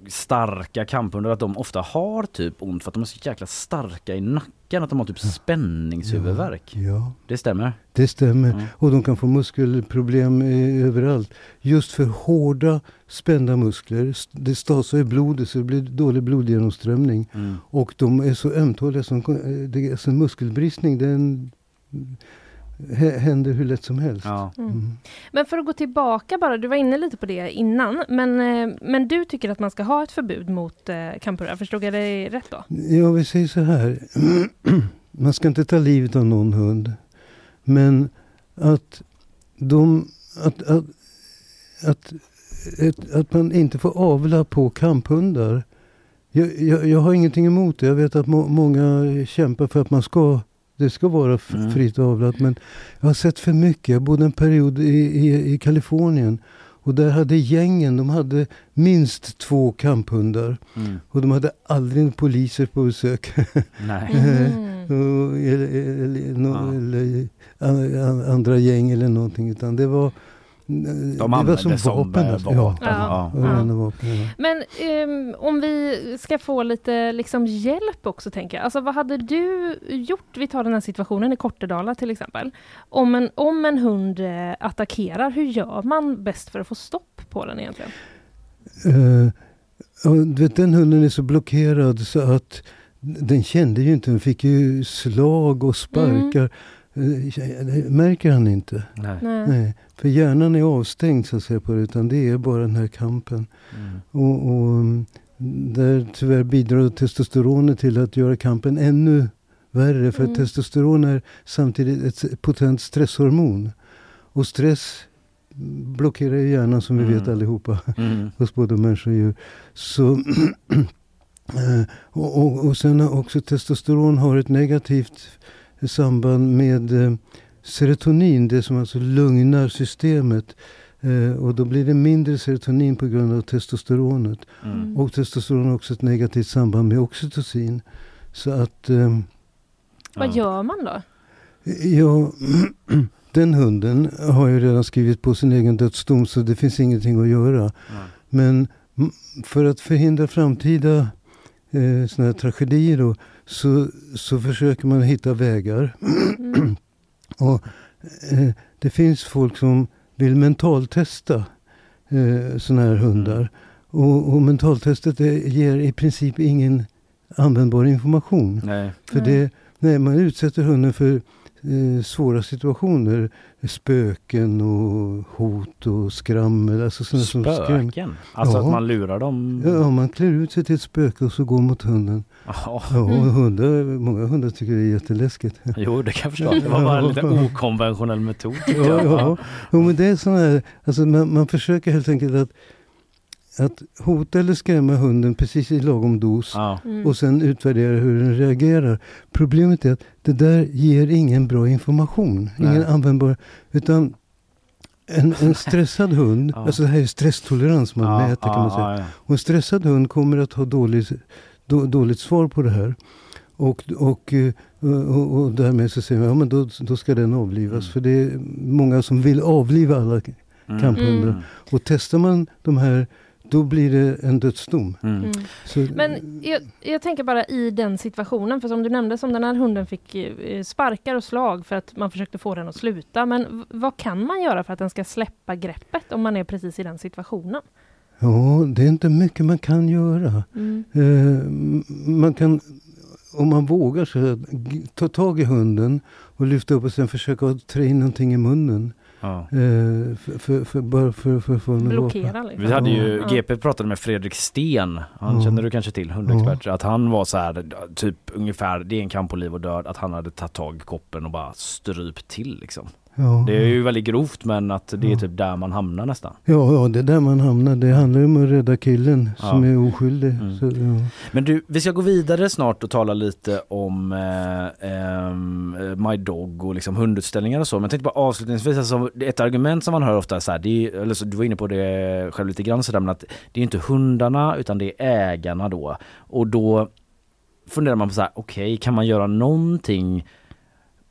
starka kamphundar att de ofta har typ ont för att de är så jäkla starka i nacken att de har typ spänningshuvudvärk. Ja, Det stämmer. det stämmer. Mm. Och de kan få muskelproblem eh, överallt. Just för hårda spända muskler. Det stasar i blodet så det blir dålig blodgenomströmning. Mm. Och de är så ömtåliga som eh, det, alltså en muskelbristning den hä- händer hur lätt som helst. Ja. Mm. Men för att gå tillbaka bara, du var inne lite på det innan, men, eh, men du tycker att man ska ha ett förbud mot eh, kamphundar, förstod jag det rätt då? Ja, vi säger så här. Man ska inte ta livet av någon hund. Men att de... Att, att, att, att, att man inte får avla på kamphundar. Jag, jag, jag har ingenting emot det. Jag vet att må, många kämpar för att man ska det ska vara f- Mm. fritt avlat. Men jag har sett för mycket. Jag bodde en period i, i, i Kalifornien. Och där hade gängen, de hade minst två kamphundar. Mm. Och de hade aldrig poliser på besök. Nej. Och- eller, eller, nå- eller a- a- andra gäng eller någonting. Utan det var, det var använde som som, vapen. eh, vapen, Ja, ja. Ja. vapen. Men ehm, om vi ska få lite liksom, hjälp också tänker jag. Alltså vad hade du gjort, vi tar den här situationen i Kortedala till exempel. Om en, om en hund eh, attackerar, hur gör man bäst för att få stopp på den egentligen? Och du vet, den hunden är så blockerad så att den kände ju inte. Den fick ju slag och sparkar. Eh, märker han inte. Nej. Nej. För hjärnan är avstängd så att säga på det. Utan det är bara den här kampen. Mm. Och, och mm, där tyvärr bidrar testosteronet till att göra kampen ännu värre. För Mm. testosteron är samtidigt ett potent stresshormon. Och stress blockerar hjärnan som vi Mm. vet allihopa. Mm. Hos både människor och djur. Så, eh, och, och, och sen har också testosteron har ett negativt samband med eh, serotonin. Det som alltså lugnar systemet. Eh, och då blir det mindre serotonin på grund av testosteronet. Mm. Och testosteron har också ett negativt samband med oxytocin. Så att eh, Vad gör man då? Ja, den hunden har ju redan skrivit på sin egen dödsdom så det finns ingenting att göra. Men m- för att förhindra framtida eh, såna här tragedier då, så, så försöker man hitta vägar. Och eh, Det finns folk som vill mentaltesta eh, såna här hundar. Och, och mentaltestet är, ger i princip ingen användbar information. Nej. För det, nej, man utsätter hunden för eh, svåra situationer. Spöken och hot och skrammel. Alltså sådana som skräm- Spöken? Alltså Ja. att man lurar dem? Ja, man klär ut sig till ett spöke och så går mot hunden. Ja. Ja, och hundar, många hundar tycker det är jätteläskigt. Jo, det kan jag förstå. Det var bara en lite okonventionell metod. Ja, ja. Jo, men det är sådana här, alltså man, man försöker helt enkelt att, att hota eller skrämma hunden precis i lagom dos. Ja. Mm. Och sen utvärdera hur den reagerar. Problemet är att det där ger ingen bra information. Nej. Ingen användbar. Utan en, en stressad hund, Ja. alltså det här är stresstolerans man Ja, mäter kan man säga. ja, ja. Och en stressad hund kommer att ha dåligt, då, dåligt svar på det här. Och, och, eh, och, och därmed så säger man, ja men då, då ska den avlivas. Mm. För det är många som vill avliva alla Mm. kamphundar. Mm. Och testar man de här då blir det en dödsdom. Mm. Så, Men jag, jag tänker bara i den situationen, för som du nämnde, som den här hunden fick eh, sparkar och slag för att man försökte få den att sluta. Men vad kan man göra för att den ska släppa greppet om man är precis i den situationen? Ja, det är inte mycket man kan göra. Mm. Eh, man kan, om man vågar, så ta tag i hunden och lyfta upp och sen försöka trä in någonting i munnen. Ja. Eh, för, för, för, Blockera liksom. Vi hade ju, Ja. GP pratade med Fredrik Sten, han Ja. känner du kanske till, hundexpert, att han var så här, typ ungefär, det är en kamp på liv och död, att han hade tagit tag i koppen och bara strypt till liksom. Ja. Det är ju väldigt grovt men att det är typ där man hamnar nästan. Ja, ja, det är där man hamnar. Det handlar ju om att rädda killen som är oskyldig. Mm. Så. Men du, vi ska gå vidare snart och tala lite om eh, ehm, eh, My Dog och liksom hundutställningar och så. Men jag tänkte bara avslutningsvis, alltså, ett argument som man hör ofta är så här, det är, eller så, du var inne på det själv lite grann sådär, men att det är inte hundarna utan det är ägarna då. Och då funderar man på så här, okej, kan man göra någonting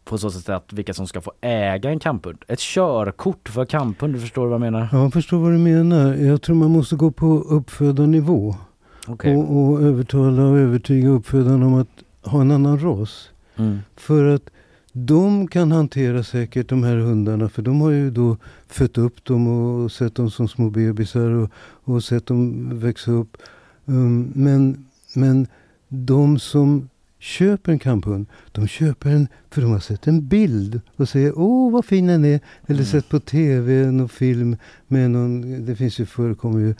på så sätt att vilka som ska få äga en kamphund? Ett körkort för kamphund, du förstår vad jag menar? ja, jag förstår vad du menar. Jag tror man måste gå på uppfödarnivå. Okej. Och, och övertala och övertyga uppfödaren om att ha en annan ras. Mm. För att de kan hantera säkert de här hundarna. För de har ju då fött upp dem och sett dem som små bebisar och, och sett dem växa upp. Um, men, men de som köper en kamphund, de köper en för de har sett en bild och säger åh vad fin den är. Eller sett på tv någon film med någon, det finns ju förekommer ju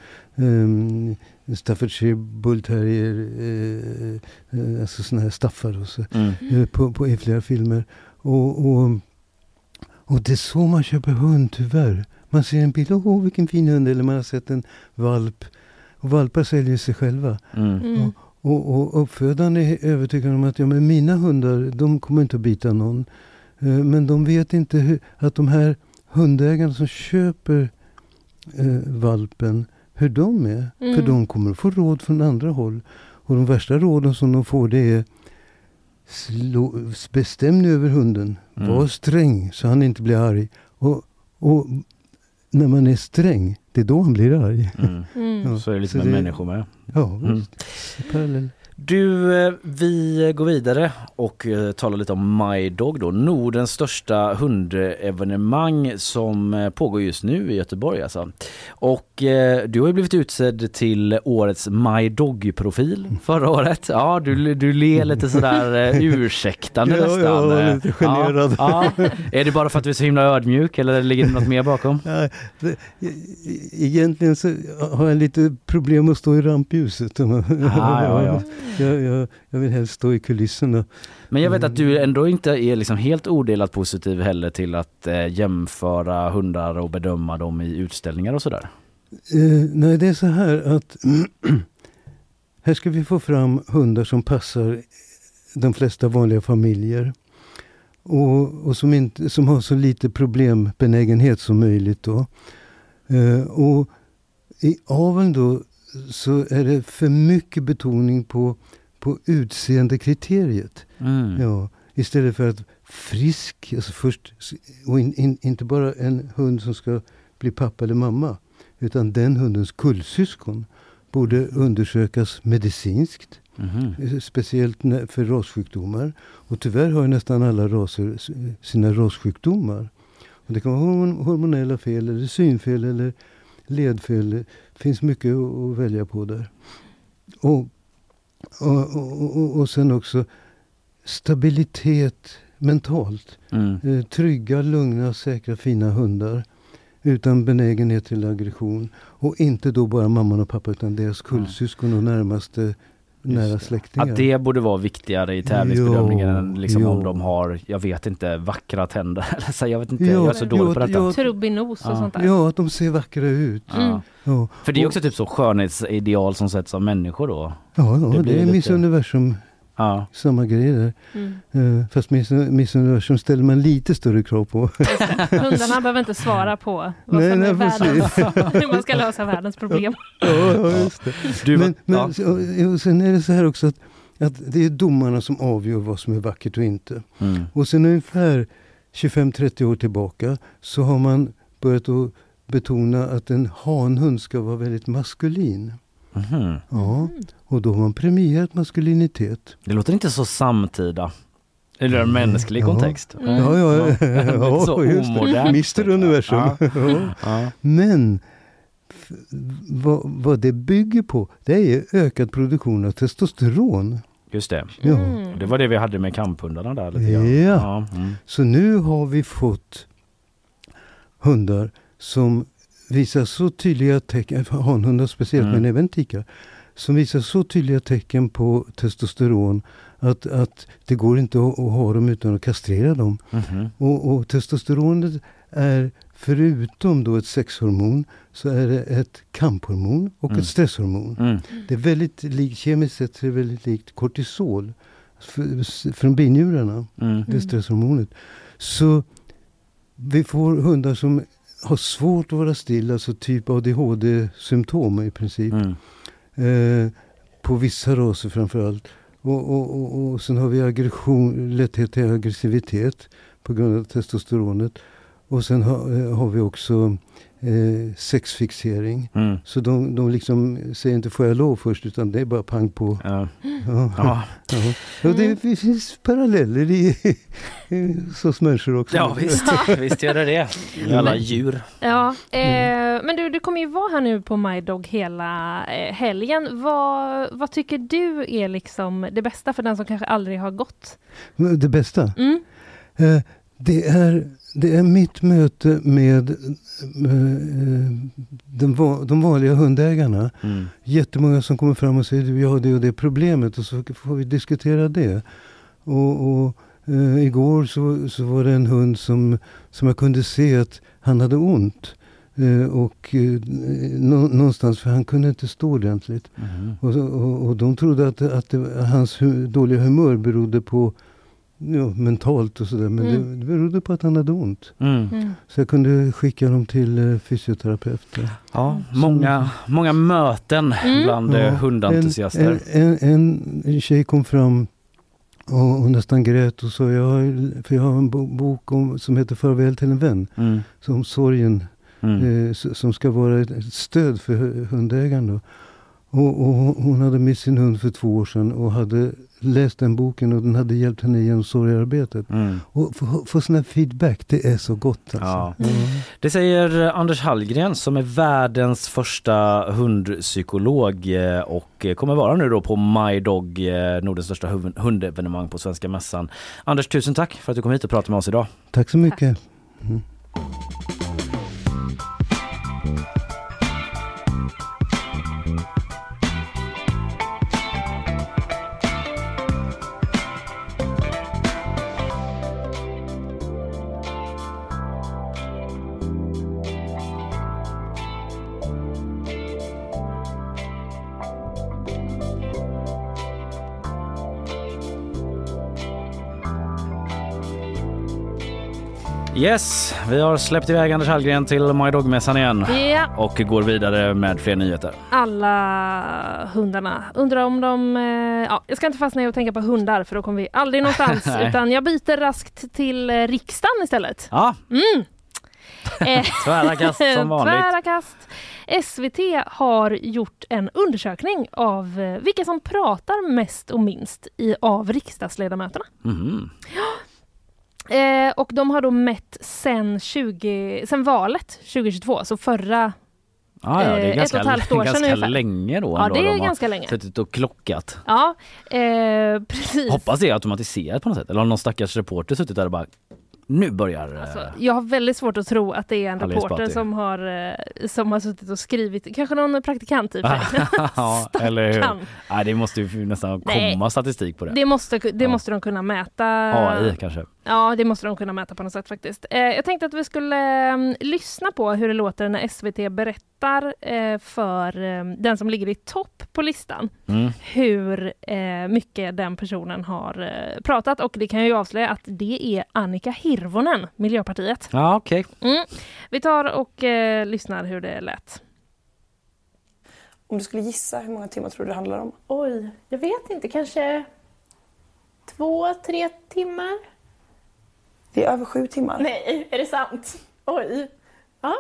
um, Staffordshire Bull Terrier, eh, eh, alltså sådana här staffar och så, Mm. eh, på, på, i flera filmer. Och, och, och det är så man köper hund tyvärr. Man ser en bild, åh vilken fin hund, eller man har sett en valp. Och valpar säljer sig själva. Mm. Mm. Och, och uppfödaren är övertygad om att ja, men mina hundar, de kommer inte att bita någon. Eh, Men de vet inte hur, att de här hundägarna som köper eh, valpen, hur de är. Mm. För de kommer att få råd från andra håll. Och de värsta råden som de får det är slå, bestäm dig över hunden. Mm. Var sträng så han inte blir arg. Och, och när man är sträng, det är då han blir arg. Mm. Mm. Ja, Så är det lite så med det- människor med. Ja, Mm. visst. Parallell. Du, eh, vi går vidare och eh, talar lite om My Dog då. Nordens största hundevenemang som eh, pågår just nu i Göteborg alltså. Och eh, du har ju blivit utsedd till årets My Dog-profil förra året. Ja, du, du ler lite sådär eh, ursäktande Ja, nästan. Eh, lite generad. Ja, ja. Är det bara för att du är så himla ödmjuk eller ligger det något mer bakom? Det, egentligen så har jag lite problem att stå i rampljuset. Ah, ja, ja. Jag, jag, jag vill helst stå i kulisserna. Men jag vet att du ändå inte är liksom helt odelat positiv heller till att eh, jämföra hundar och bedöma dem i utställningar och sådär. Eh, nej, det är så här att här ska vi få fram hundar som passar de flesta vanliga familjer. Och, och som, inte, som har så lite problembenägenhet som möjligt. Då. Eh, och i aveln då så är det för mycket betoning på, på utseendekriteriet. Mm. Ja, istället för att frisk, alltså först, och in, in, inte bara en hund som ska bli pappa eller mamma, utan den hundens kullsyskon borde undersökas medicinskt. Eh, Speciellt för rassjukdomar. Och tyvärr har ju nästan alla raser sina rassjukdomar. Och det kan vara hormon- hormonella fel, eller synfel eller ledfel. Finns mycket att välja på där. Och, och, och, och, sen också stabilitet mentalt. Mm. Eh, trygga, lugna, säkra, fina hundar. Utan benägenhet till aggression. Och inte då bara mamman och pappa utan deras kullsyskon och närmaste nära släktingar. Att det borde vara viktigare i tävlingsbedömningen än liksom om de har, jag vet inte, vackra tänder. Jag vet inte, Ja, jag är så dålig ja, på detta. ja. Trubbig nos och Ja. sånt där. Ja, att de ser vackra ut. Ja. Ja. För det är också typ så skönhetsideal som sätts av människor då. Ja, ja Det det, blir är lite- Miss Universum. Ja. Samma grej där. Mm. Eh, fast Universum ställer man lite större krav på. Hundarna behöver inte svara på vad Nej, som är nej, världens, precis. hur man ska lösa världens problem. ja, just det. Du, men men ja. sen är det så här också att, att det är domarna som avgör vad som är vackert och inte. Mm. Och sen ungefär 25-30 år tillbaka så har man börjat att betona att en hanhund ska vara väldigt maskulin. Mhm. Ja, och då har man premierat maskulinitet. Det låter inte så samtida. Eller en mänsklig Ja. kontext. Ja, ja, ja. Lite så ja just omodernt. det. Mr Universum. Ja. Ja. Ja. Men vad, vad det bygger på, det är ökad produktion av testosteron. Just det. Ja. Och Det var det vi hade med kamphundarna där lite Ja. Ja. Mm. Så nu har vi fått hundar som visar så tydliga tecken, hanhundar speciellt Mm. men även tikar, som visar så tydliga tecken på testosteron att, att det går inte att, att ha dem utan att kastrera dem. Mhm. Och, och testosteronet är förutom då ett sexhormon så är det ett kamphormon och Mm. ett stresshormon. Mm. Det är väldigt likt, kemiskt sett är det väldigt likt kortisol från binjurarna. Mm. Det stresshormonet. Så vi får hundar som har svårt att vara stilla, alltså typ ADHD-symptom i princip. Mm. Eh, på vissa raser framförallt. Och, och, och, och sen har vi aggression, lätthet till aggressivitet på grund av testosteronet. Och sen har, eh, har vi också eh, sexfixering. Mm. Så de, de liksom säger inte får jag lov först utan det är bara pang på. Ja. Ja. Ja. Ja. Och det finns paralleller i, i hos människor också. Ja visst, visst gör det det. I alla djur. Ja, Mm. eh, men du, du kommer ju vara här nu på My Dog hela eh, helgen. Vad, vad tycker du är liksom det bästa för den som kanske aldrig har gått? Det bästa? Mm. Eh, det, är, det är mitt möte med eh, den, de vanliga hundägarna. Mm. Jättemånga som kommer fram och säger jag har det och det problemet och så får vi diskutera det. Och, och eh, igår så, så var det en hund som, som jag kunde se att han hade ont. Eh, och nå, någonstans, för han kunde inte stå ordentligt. Mhm. Och, och, och de trodde att, att det, hans hu, dåliga humör berodde på ja, mentalt och sådär. Men Mm. det, det berodde på att han hade ont. Mm. Mm. Så jag kunde skicka dem till eh, fysioterapeuter. Ja, många, många möten Mm. bland Ja, eh, hundentusiaster. En, en, en, en tjej kom fram och hon nästan grät och sa, jag har, för jag har en bo, bok om, som heter Farväl till en vän. Mm. Som sorgen, Mm. eh, som ska vara ett, stöd för hu- hundägaren. Då. Och, och hon- hade mist sin hund för två år sedan och hade läst den boken och den hade hjälpt henne genom sorgearbetet. Mm. Och få, få sån här feedback, det är så gott alltså. Ja. Mm. Det säger Anders Hallgren som är världens första hundpsykolog eh, och kommer vara nu då på My Dog, eh, Nordens största hund- hundevenemang på Svenska Mässan. Anders, tusen tack för att du kom hit och pratade med oss idag. Tack så mycket. Mm. Yes, vi har släppt iväg Anders Hallgren till My Dog-mässan igen Ja, och går vidare med fler nyheter. alla hundarna. Undrar om de... Eh, ja, jag ska inte fastna i att tänka på hundar för då kommer vi aldrig någonstans. Utan jag byter raskt till eh, riksdagen istället. Ja, Mm. Tvära kast som vanligt. Tvära kast. SVT har gjort en undersökning av eh, vilka som pratar mest och minst i, av riksdagsledamöterna. Mhm. Eh, och de har då mätt sen, 20, sen valet 2022, så förra... Ja, ja, det Eh, är ett ganska, och ett halvt år sedan ganska ungefär. länge då. Ja, det är de ganska länge. Suttit och klockat. Ja, eh, precis. Hoppas det är automatiserat på något sätt. Eller har någon stackars reporter suttit där och bara nu börjar... eh, Alltså, jag har väldigt svårt att tro att det är en reporter som har, eh, som har suttit och skrivit, kanske någon praktikant i ja, eller hur? Nej, det måste ju nästan Nej. komma statistik på det. Det måste, det Ja. måste de kunna mäta. AI kanske. Ja, det måste de kunna mäta på något sätt faktiskt. Eh, jag tänkte att vi skulle eh, lyssna på hur det låter när SVT berättar eh, för eh, den som ligger i topp på listan Mm. hur eh, mycket den personen har eh, pratat och det kan jag ju avslöja att det är Annika Hirvonen, Miljöpartiet. Ja, okej. Mm. Vi tar och eh, lyssnar hur det lät. Om du skulle gissa, hur många timmar tror du det handlar om? Oj, jag vet inte. Kanske två, tre timmar? Det är över sju timmar. Nej, är det sant? Oj. Ja.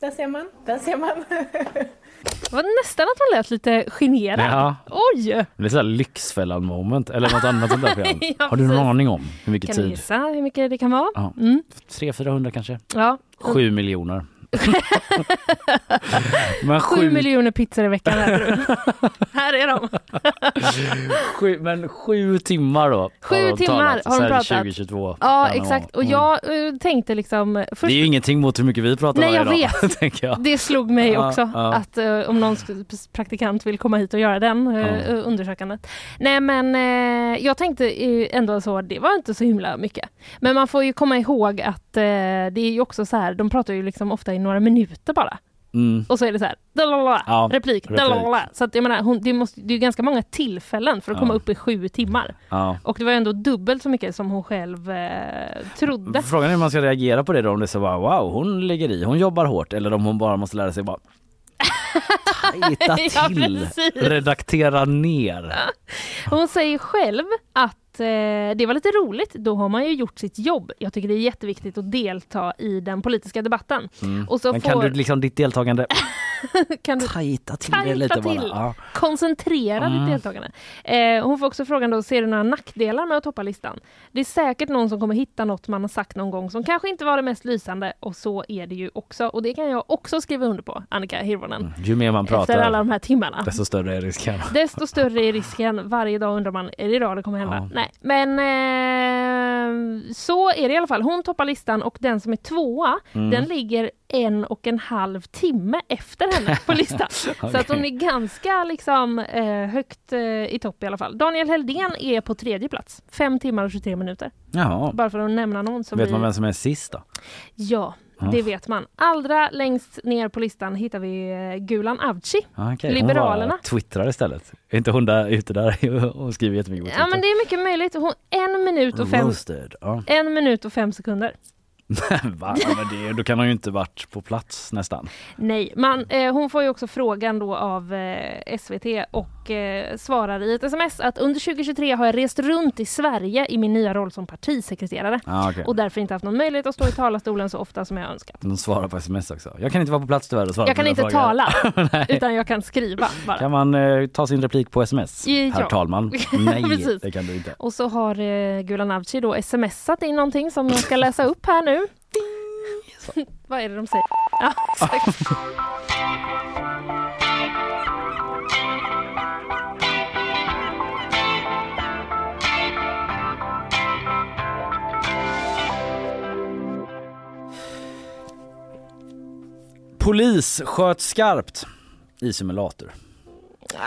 Där ser man, där ser man. Det var nästan att man lät lite generad. Ja. Oj! Det är såhär Lyxfällan moment eller något annat sånt där program. Ja, Har du någon precis. aning om hur mycket Kan tid? gissa hur mycket det kan vara? Ja. Mm. 300-400 kanske? Ja. Sju miljoner. men Sju miljoner pizzor i veckan äter du. Här är de. sju, men sju timmar då? Sju har timmar talat har de pratat. 2022. Ja, exakt. Och Mm. jag eh, tänkte liksom... Först, Det är ju ingenting mot hur mycket vi pratar Nej, varje jag dag. vet. jag. Det slog mig Ja, också ja. att eh, om någon praktikant vill komma hit och göra den Ja. undersökandet. Nej men eh, jag tänkte ändå så, det var inte så himla mycket. Men man får ju komma ihåg att det är ju också så här, de pratar ju liksom ofta i några minuter bara. Mm. Och så är det så här, dalalala, Ja, replik, dalalala. Så att jag menar, hon, det, måste, det är ganska många tillfällen för att Ja. komma upp i sju timmar. Ja. Och det var ändå dubbelt så mycket som hon själv eh, trodde. Frågan är hur man ska reagera på det då, om det är så bara wow, hon ligger i, hon jobbar hårt eller om hon bara måste lära sig bara tajta till, redaktera ner. Hon säger själv att eh, det var lite roligt, då har man ju gjort sitt jobb. Jag tycker det är jätteviktigt att delta i den politiska debatten. Mm. Och så Men får, kan du liksom ditt deltagande kan du tajta till tajta det lite till, bara? Ja. koncentrera Mm. ditt deltagande. Eh, hon får också frågan då, ser du några nackdelar med att toppa listan? Det är säkert någon som kommer hitta något man har sagt någon gång som kanske inte var det mest lysande och så är det ju också. Och det kan jag också skriva under på, Annika Hirvonen. Ju mer man pratar, Efter alla de här timmarna. desto större är risken. Desto större är risken. Varje dag undrar man, är det idag det kommer hända? Ja. Nej, men eh, så är det i alla fall. Hon toppar listan och den som är tvåa, Mm. den ligger en och en halv timme efter henne på listan. Så att hon är ganska liksom eh, högt eh, i topp i alla fall. Daniel Heldén är på tredje plats, fem timmar och 23 minuter. Jaha. Bara för att nämna någon som Vet man vem som är sist då? Ja, Ja. det vet man. Allra längst ner på listan hittar vi eh, Gulan Avci, Ah, okej. Liberalerna. Hon twittrar istället. Är inte hon där ute där och skriver jättemycket på Twitter? Ja men det är mycket möjligt. Hon, en minut och fem Roasted. Ja. En minut och fem sekunder. Va? Men det, då kan hon ju inte varit på plats nästan. Nej, man, eh, hon får ju också frågan då av eh, SVT och eh, svarar i ett sms att under 2023 har jag rest runt i Sverige i min nya roll som partisekreterare Ah, okej. och därför inte haft någon möjlighet att stå i talarstolen så ofta som jag önskat. De svarar på sms också. Jag kan inte vara på plats tyvärr och svara Jag kan inte frågor. tala utan jag kan skriva bara. Kan man eh, ta sin replik på sms? Ja. Herr talman. Nej, det kan du inte. Och så har eh, Gulan Avci då smsat in någonting som jag ska läsa upp här nu. Vad är det de säger? Ja, exakt. Polis sköt skarpt i simulator.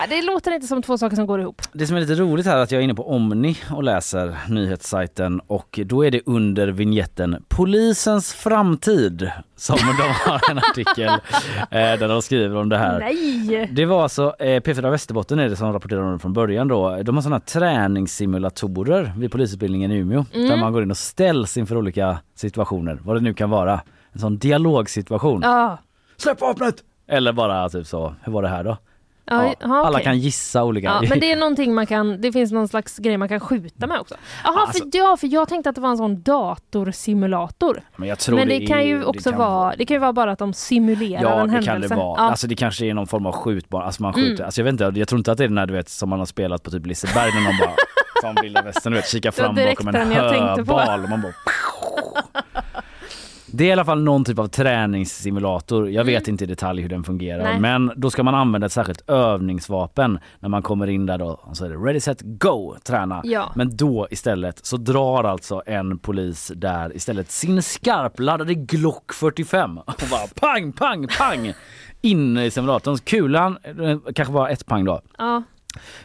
Det låter inte som två saker som går ihop. Det som är lite roligt här är att jag är inne på Omni och läser nyhetssajten och då är det under vignetten Polisens framtid som de har en artikel eh, där de skriver om det här. Nej! Det var alltså eh, P4 Västerbotten är det som rapporterar om det från början då. De har sådana träningssimulatorer vid polisutbildningen i Umeå Mm. där man går in och ställs inför olika situationer, vad det nu kan vara. En sån dialogsituation. Ja. Släpp vapnet! Eller bara typ så, hur var det här då? Ja, Ja, ja, Alla okej. kan gissa olika. Ja, men det är någonting man kan, det finns någon slags grej man kan skjuta med också. Jaha, Alltså- för, ja, för jag tänkte att det var en sån datorsimulator. Men men det, det kan är- ju det också kan vara, det kan ju vara bara att de simulerar Ja en det händelse. kan det vara. Ja. Alltså det kanske är någon form av skjutbar, alltså man Mm. skjuter, alltså jag vet inte, jag tror inte att det är den här du vet som man har spelat på typ Liseberg när man bara som vilda västern du vet Det var fram bakom en höbal och man bara Det är i alla fall någon typ av träningssimulator. Jag vet inte i detalj hur den fungerar Mm. Nej. men då ska man använda ett särskilt övningsvapen när man kommer in där då och så är det ready set go träna. Ja. Men då istället så drar alltså en polis där istället sin skarpladdade Glock 45 och bara pang pang pang in i simulatorn. Kulan, eh, kanske bara ett pang då. Ja.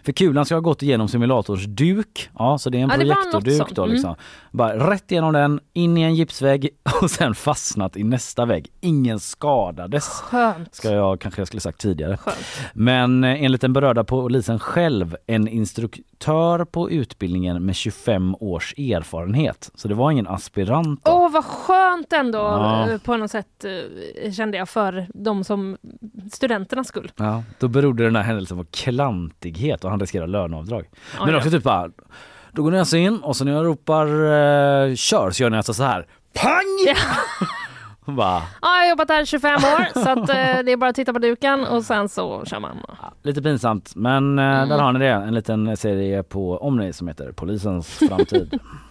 För kulan ska ha gått igenom simulators duk. Ja, så det är en Ja, projektorduk då Mm. liksom. Bara rätt igenom den, in i en gipsvägg och sen fastnat i nästa vägg. Ingen skadades. Skönt. Ska jag kanske jag skulle sagt tidigare. Skönt. Men eh, enligt den berörda polisen själv en instruktör på utbildningen med 25 års erfarenhet. Så det var ingen aspirant. Åh vad skönt ändå Ja. eh, på något sätt eh, kände jag för de som studenternas skull. Ja, då berodde den här händelsen på klantighet och han riskerar löneavdrag. Ja, Men ja. också typ bara, då går ni alltså in och så när jag ropar eh, kör så gör ni alltså så här. Pang! Bara, Ja, jag har jobbat här i 25 år så att, eh, det är bara att titta på duken och sen så kör man. lite pinsamt men eh, Mm. där har ni det. En liten serie på Omni som heter Polisens framtid.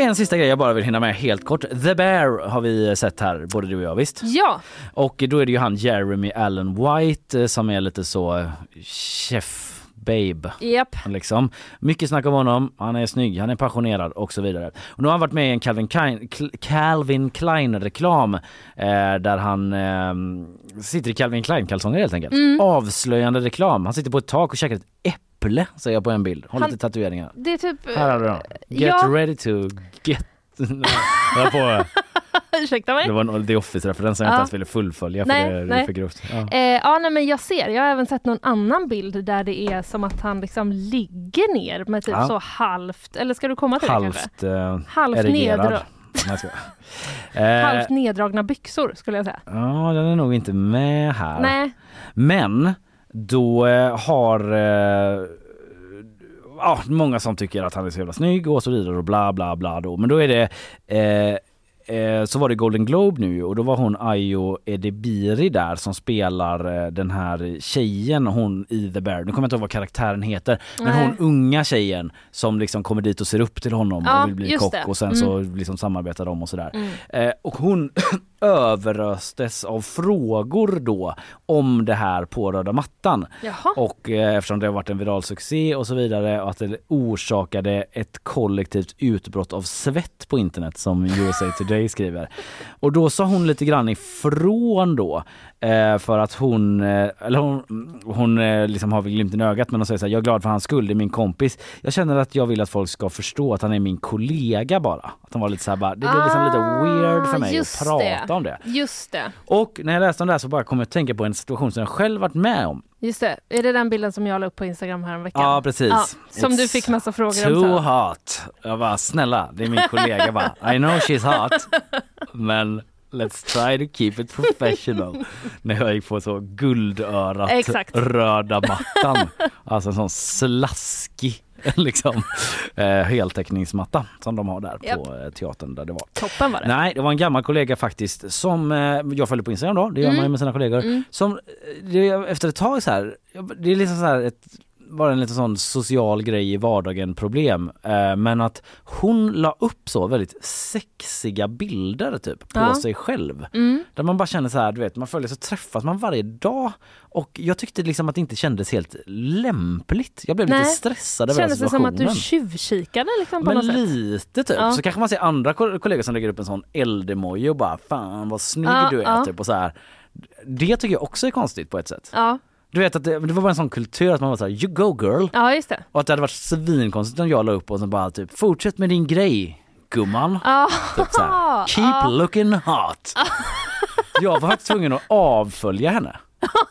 En sista grej jag bara vill hinna med helt kort. The Bear har vi sett här, både du och jag visst? Ja, Och då är det ju han Jeremy Allen White eh, som är lite så eh, chef babe. japp. Liksom. Mycket snack om honom, han är snygg, han är passionerad och så vidare. Och nu har han varit med i en Calvin Klein, Calvin Klein reklam eh, där han eh, sitter i Calvin Klein kalsonger helt enkelt. Mm. Avslöjande reklam. Han sitter på ett tak och käkar ett äpple ser jag på en bild. Har Han- lite tatueringar. Det är typ... Här har du dem. Get ja. ready to get... jag på, Ursäkta mig? det var en The Office-referens som jag Ja. inte ens ville fullfölja för Nej, det, det är nej. för grovt. Ja. Eh, ja, nej, men jag ser. Jag har även sett någon annan bild där det är som att han liksom ligger ner med typ Ja. så halvt, eller ska du komma till det kanske? Halvt, eh, Halvt erigerad. Nej, jag. Eh, Halvt neddragna byxor skulle jag säga. Ja, den är nog inte med här. Nej. Men då eh, har eh, ja, många som tycker att han är så jävla snygg och så vidare och bla bla bla då. Men då är det eh, eh, så var det Golden Globe nu och då var hon Ayo Edebiri där som spelar eh, den här tjejen hon i The Bear. Nu kommer jag inte ihåg vad karaktären heter. Men Nej. hon unga tjejen som liksom kommer dit och ser upp till honom Ja, och vill bli kock det. och sen Mm. så liksom samarbetar de och sådär. Mm. Och hon överöstes av frågor då om det här på röda mattan. Jaha. Och eh, eftersom det har varit en viral succé och så vidare och att det orsakade ett kollektivt utbrott av svett på internet som USA Today skriver. Och då sa hon lite grann ifrån då eh, för att hon, eh, eller hon, hon liksom har väl glimten i ögat men hon säger så här, jag är glad för hans skull, det är min kompis. Jag känner att jag vill att folk ska förstå att han är min kollega bara. Att hon var lite så här bara, det blir liksom lite weird för mig att Ah, just prata om det. Just det. Och när jag läste om det här så bara kom jag att tänka på en situation som jag själv varit med om. Just det. Är det den bilden som jag la upp på Instagram här en vecka? Ja precis. Ja, som du It's fick massa frågor om. Too så. hot. Jag bara snälla, det är min kollega bara. I know she's hot. Men let's try to keep it professional. När jag gick på så guldörat Exakt. röda mattan. Alltså en sån slaskig liksom eh, heltäckningsmatta som de har där Japp. på eh, teatern där det var. Toppen var det. Nej, det var en gammal kollega faktiskt som eh, jag följde på Instagram då, det gör man ju Mm. med sina kollegor. Mm. Som eh, det, efter ett tag så här, det är liksom så här ett bara en liten sån social grej i vardagen problem. Eh, men att hon la upp så väldigt sexiga bilder typ på Ja. sig själv. Mm. Där man bara känner så här, du vet man följer så träffas man varje dag och jag tyckte liksom att det inte kändes helt lämpligt. Jag blev Nej. lite stressad över den Kändes det som situationen. att du tjuvkikade liksom på Men något sätt? lite typ. Ja. Så kanske man ser andra ko- kollegor som lägger upp en sån eldemoji och bara fan vad snygg Ja, du är typ och så här. Det tycker jag också är konstigt på ett sätt. Ja. Du vet att det, det var bara en sån kultur att man var såhär you go girl. ja, just det. Och att det hade varit svinkonstigt om jag la upp och så bara typ fortsätt med din grej gumman. Typ så här, Keep Ja. looking hot. jag var faktiskt tvungen att avfölja henne.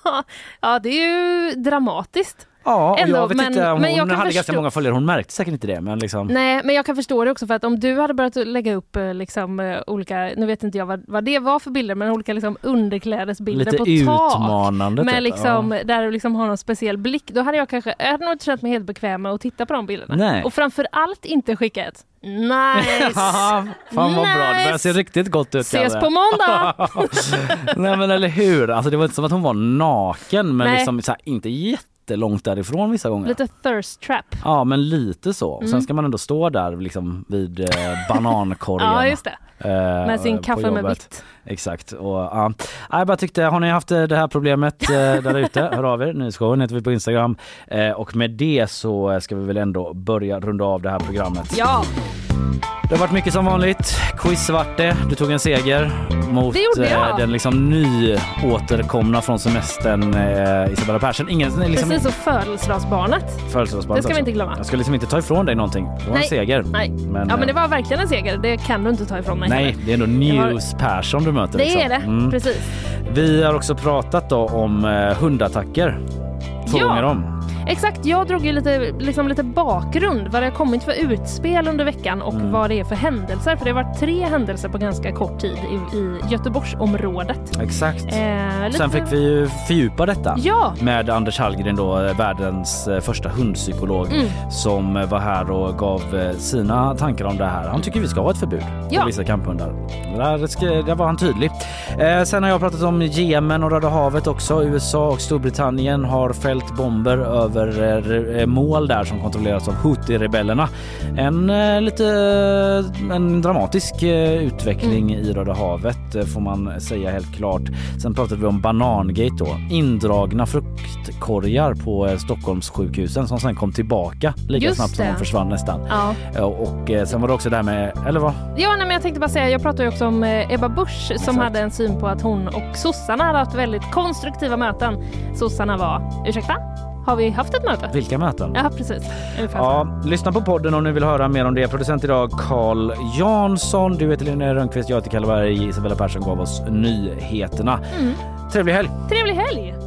ja, det är ju dramatiskt. Ja, Ändå, jag vet men- inte om men hon hade ganska förstå- många följare, hon märkte säkert inte det men liksom. Nej, men jag kan förstå det också för att om du hade börjat lägga upp eh, liksom eh, olika, nu vet inte jag vad, vad det var för bilder, men olika liksom underklädesbilder Lite på tak. utmanande Med typ, liksom, ja. Där du liksom har någon speciell blick. Då hade jag kanske, jag hade nog inte känt mig helt bekväm med att titta på de bilderna. Nej. Och framför allt inte skicka ett nice. Fan vad bra, det börjar se riktigt gott ut. Ses Kalle. på måndag! Nej men eller hur, alltså det var inte som att hon var naken men Nej. liksom så här, inte jättelångt därifrån vissa gånger. Lite thirst trap. Ja men lite så. Mm. Sen ska man ändå stå där liksom vid eh, banankorgen. Ja, just det. Eh, Med sin kaffe med vitt. Exakt. Och, ja. Jag bara tyckte, har ni haft eh, det här problemet eh, där ute, hör av er. Nyhetsshowen heter vi på Instagram. Och med det så ska vi väl ändå börja runda av det här programmet. Ja, Det har varit mycket som vanligt. Quiz vart det. Du tog en seger mot eh, den liksom ny återkomna från semestern eh, Isabella Persson. Ingen liksom, precis och födelsedagsbarnet. födelsedagsbarn Det ska vi inte glömma. Jag ska liksom inte ta ifrån dig någonting. Det var en Nej. seger. Nej. Men, ja men det var verkligen en seger. Det kan du inte ta ifrån mig. Nej, heller. det är har- News Persson du möter. Det liksom. är det, Mm. precis. Vi har också pratat då om eh, hundattacker. Två Ja. gånger om. Exakt, jag drog ju lite, liksom lite bakgrund, vad det har kommit för utspel under veckan och Mm. vad det är för händelser. För det har varit tre händelser på ganska kort tid i, i Göteborgsområdet. Exakt. Eh, lite- Sen fick vi ju fördjupa detta Ja. med Anders Hallgren då, världens eh, första hundpsykolog Mm. som var här och gav eh, sina tankar om det här. Han tycker vi ska ha ett förbud Ja. på vissa kamphundar. Där, där var han tydlig. Eh, sen har jag pratat om Jemen och Röda havet också. USA och Storbritannien har fällt bomber över eh, mål där som kontrolleras av Houthi-rebellerna. En eh, lite en dramatisk eh, utveckling i Röda havet eh, får man säga helt klart. Sen pratade vi om Banangate då. Indragna fruktkorgar på eh, Stockholmssjukhusen som sen kom tillbaka lika Just snabbt som det. de försvann nästan. Ja. Och eh, sen var det också det här med, eller vad? Ja, nej, men jag tänkte bara säga, jag pratade ju också om eh, Ebba Busch som hade en syn på att hon och sossarna hade haft väldigt konstruktiva möten. Sossarna var, ursäkta? Har vi haft ett möte? Vilka möten? Ja, precis. Ungefär. Ja, lyssna på podden om ni vill höra mer om det. Producent idag Carl Jansson. Du heter Linnea Rönnqvist, jag heter Kalle Berg. Isabella Persson gav oss nyheterna. Mm. Trevlig helg! Trevlig helg!